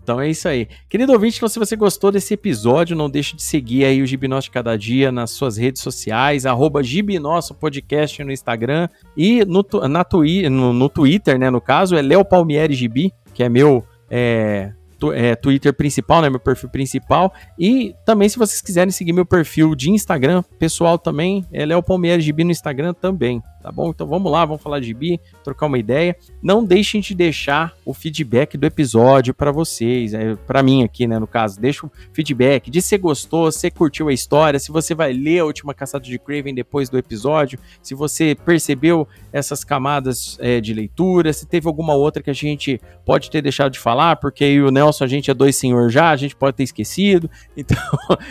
Então é isso aí. Querido ouvinte, então, se você gostou desse episódio, não deixe de seguir aí o Gibinosso de Cada Dia nas suas redes sociais, arroba Podcast no Instagram e no, na twi no, no Twitter, né, no caso, é Léo Palmieri Gibi, que é meu é, é, Twitter principal, né? Meu perfil principal. E também, se vocês quiserem seguir meu perfil de Instagram, pessoal também, é Léo Palmeiras Gibi no Instagram também tá bom? Então vamos lá, vamos falar de bi, trocar uma ideia. Não deixem de deixar o feedback do episódio para vocês, é, para mim aqui, né, no caso. Deixa o feedback de se gostou, se curtiu a história, se você vai ler a última caçada de Craven depois do episódio, se você percebeu essas camadas é, de leitura, se teve alguma outra que a gente pode ter deixado de falar, porque aí o Nelson a gente é dois senhor já, a gente pode ter esquecido, (laughs) então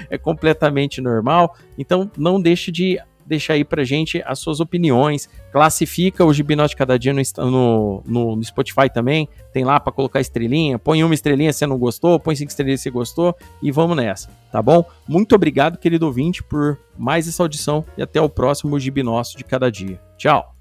é completamente normal. Então não deixe de deixar aí pra gente as suas opiniões. Classifica o Gibinote Cada Dia no, no, no Spotify também. Tem lá para colocar estrelinha. Põe uma estrelinha se não gostou, põe cinco estrelinhas se gostou e vamos nessa, tá bom? Muito obrigado, querido ouvinte, por mais essa audição e até o próximo Gibinosso de Cada Dia. Tchau!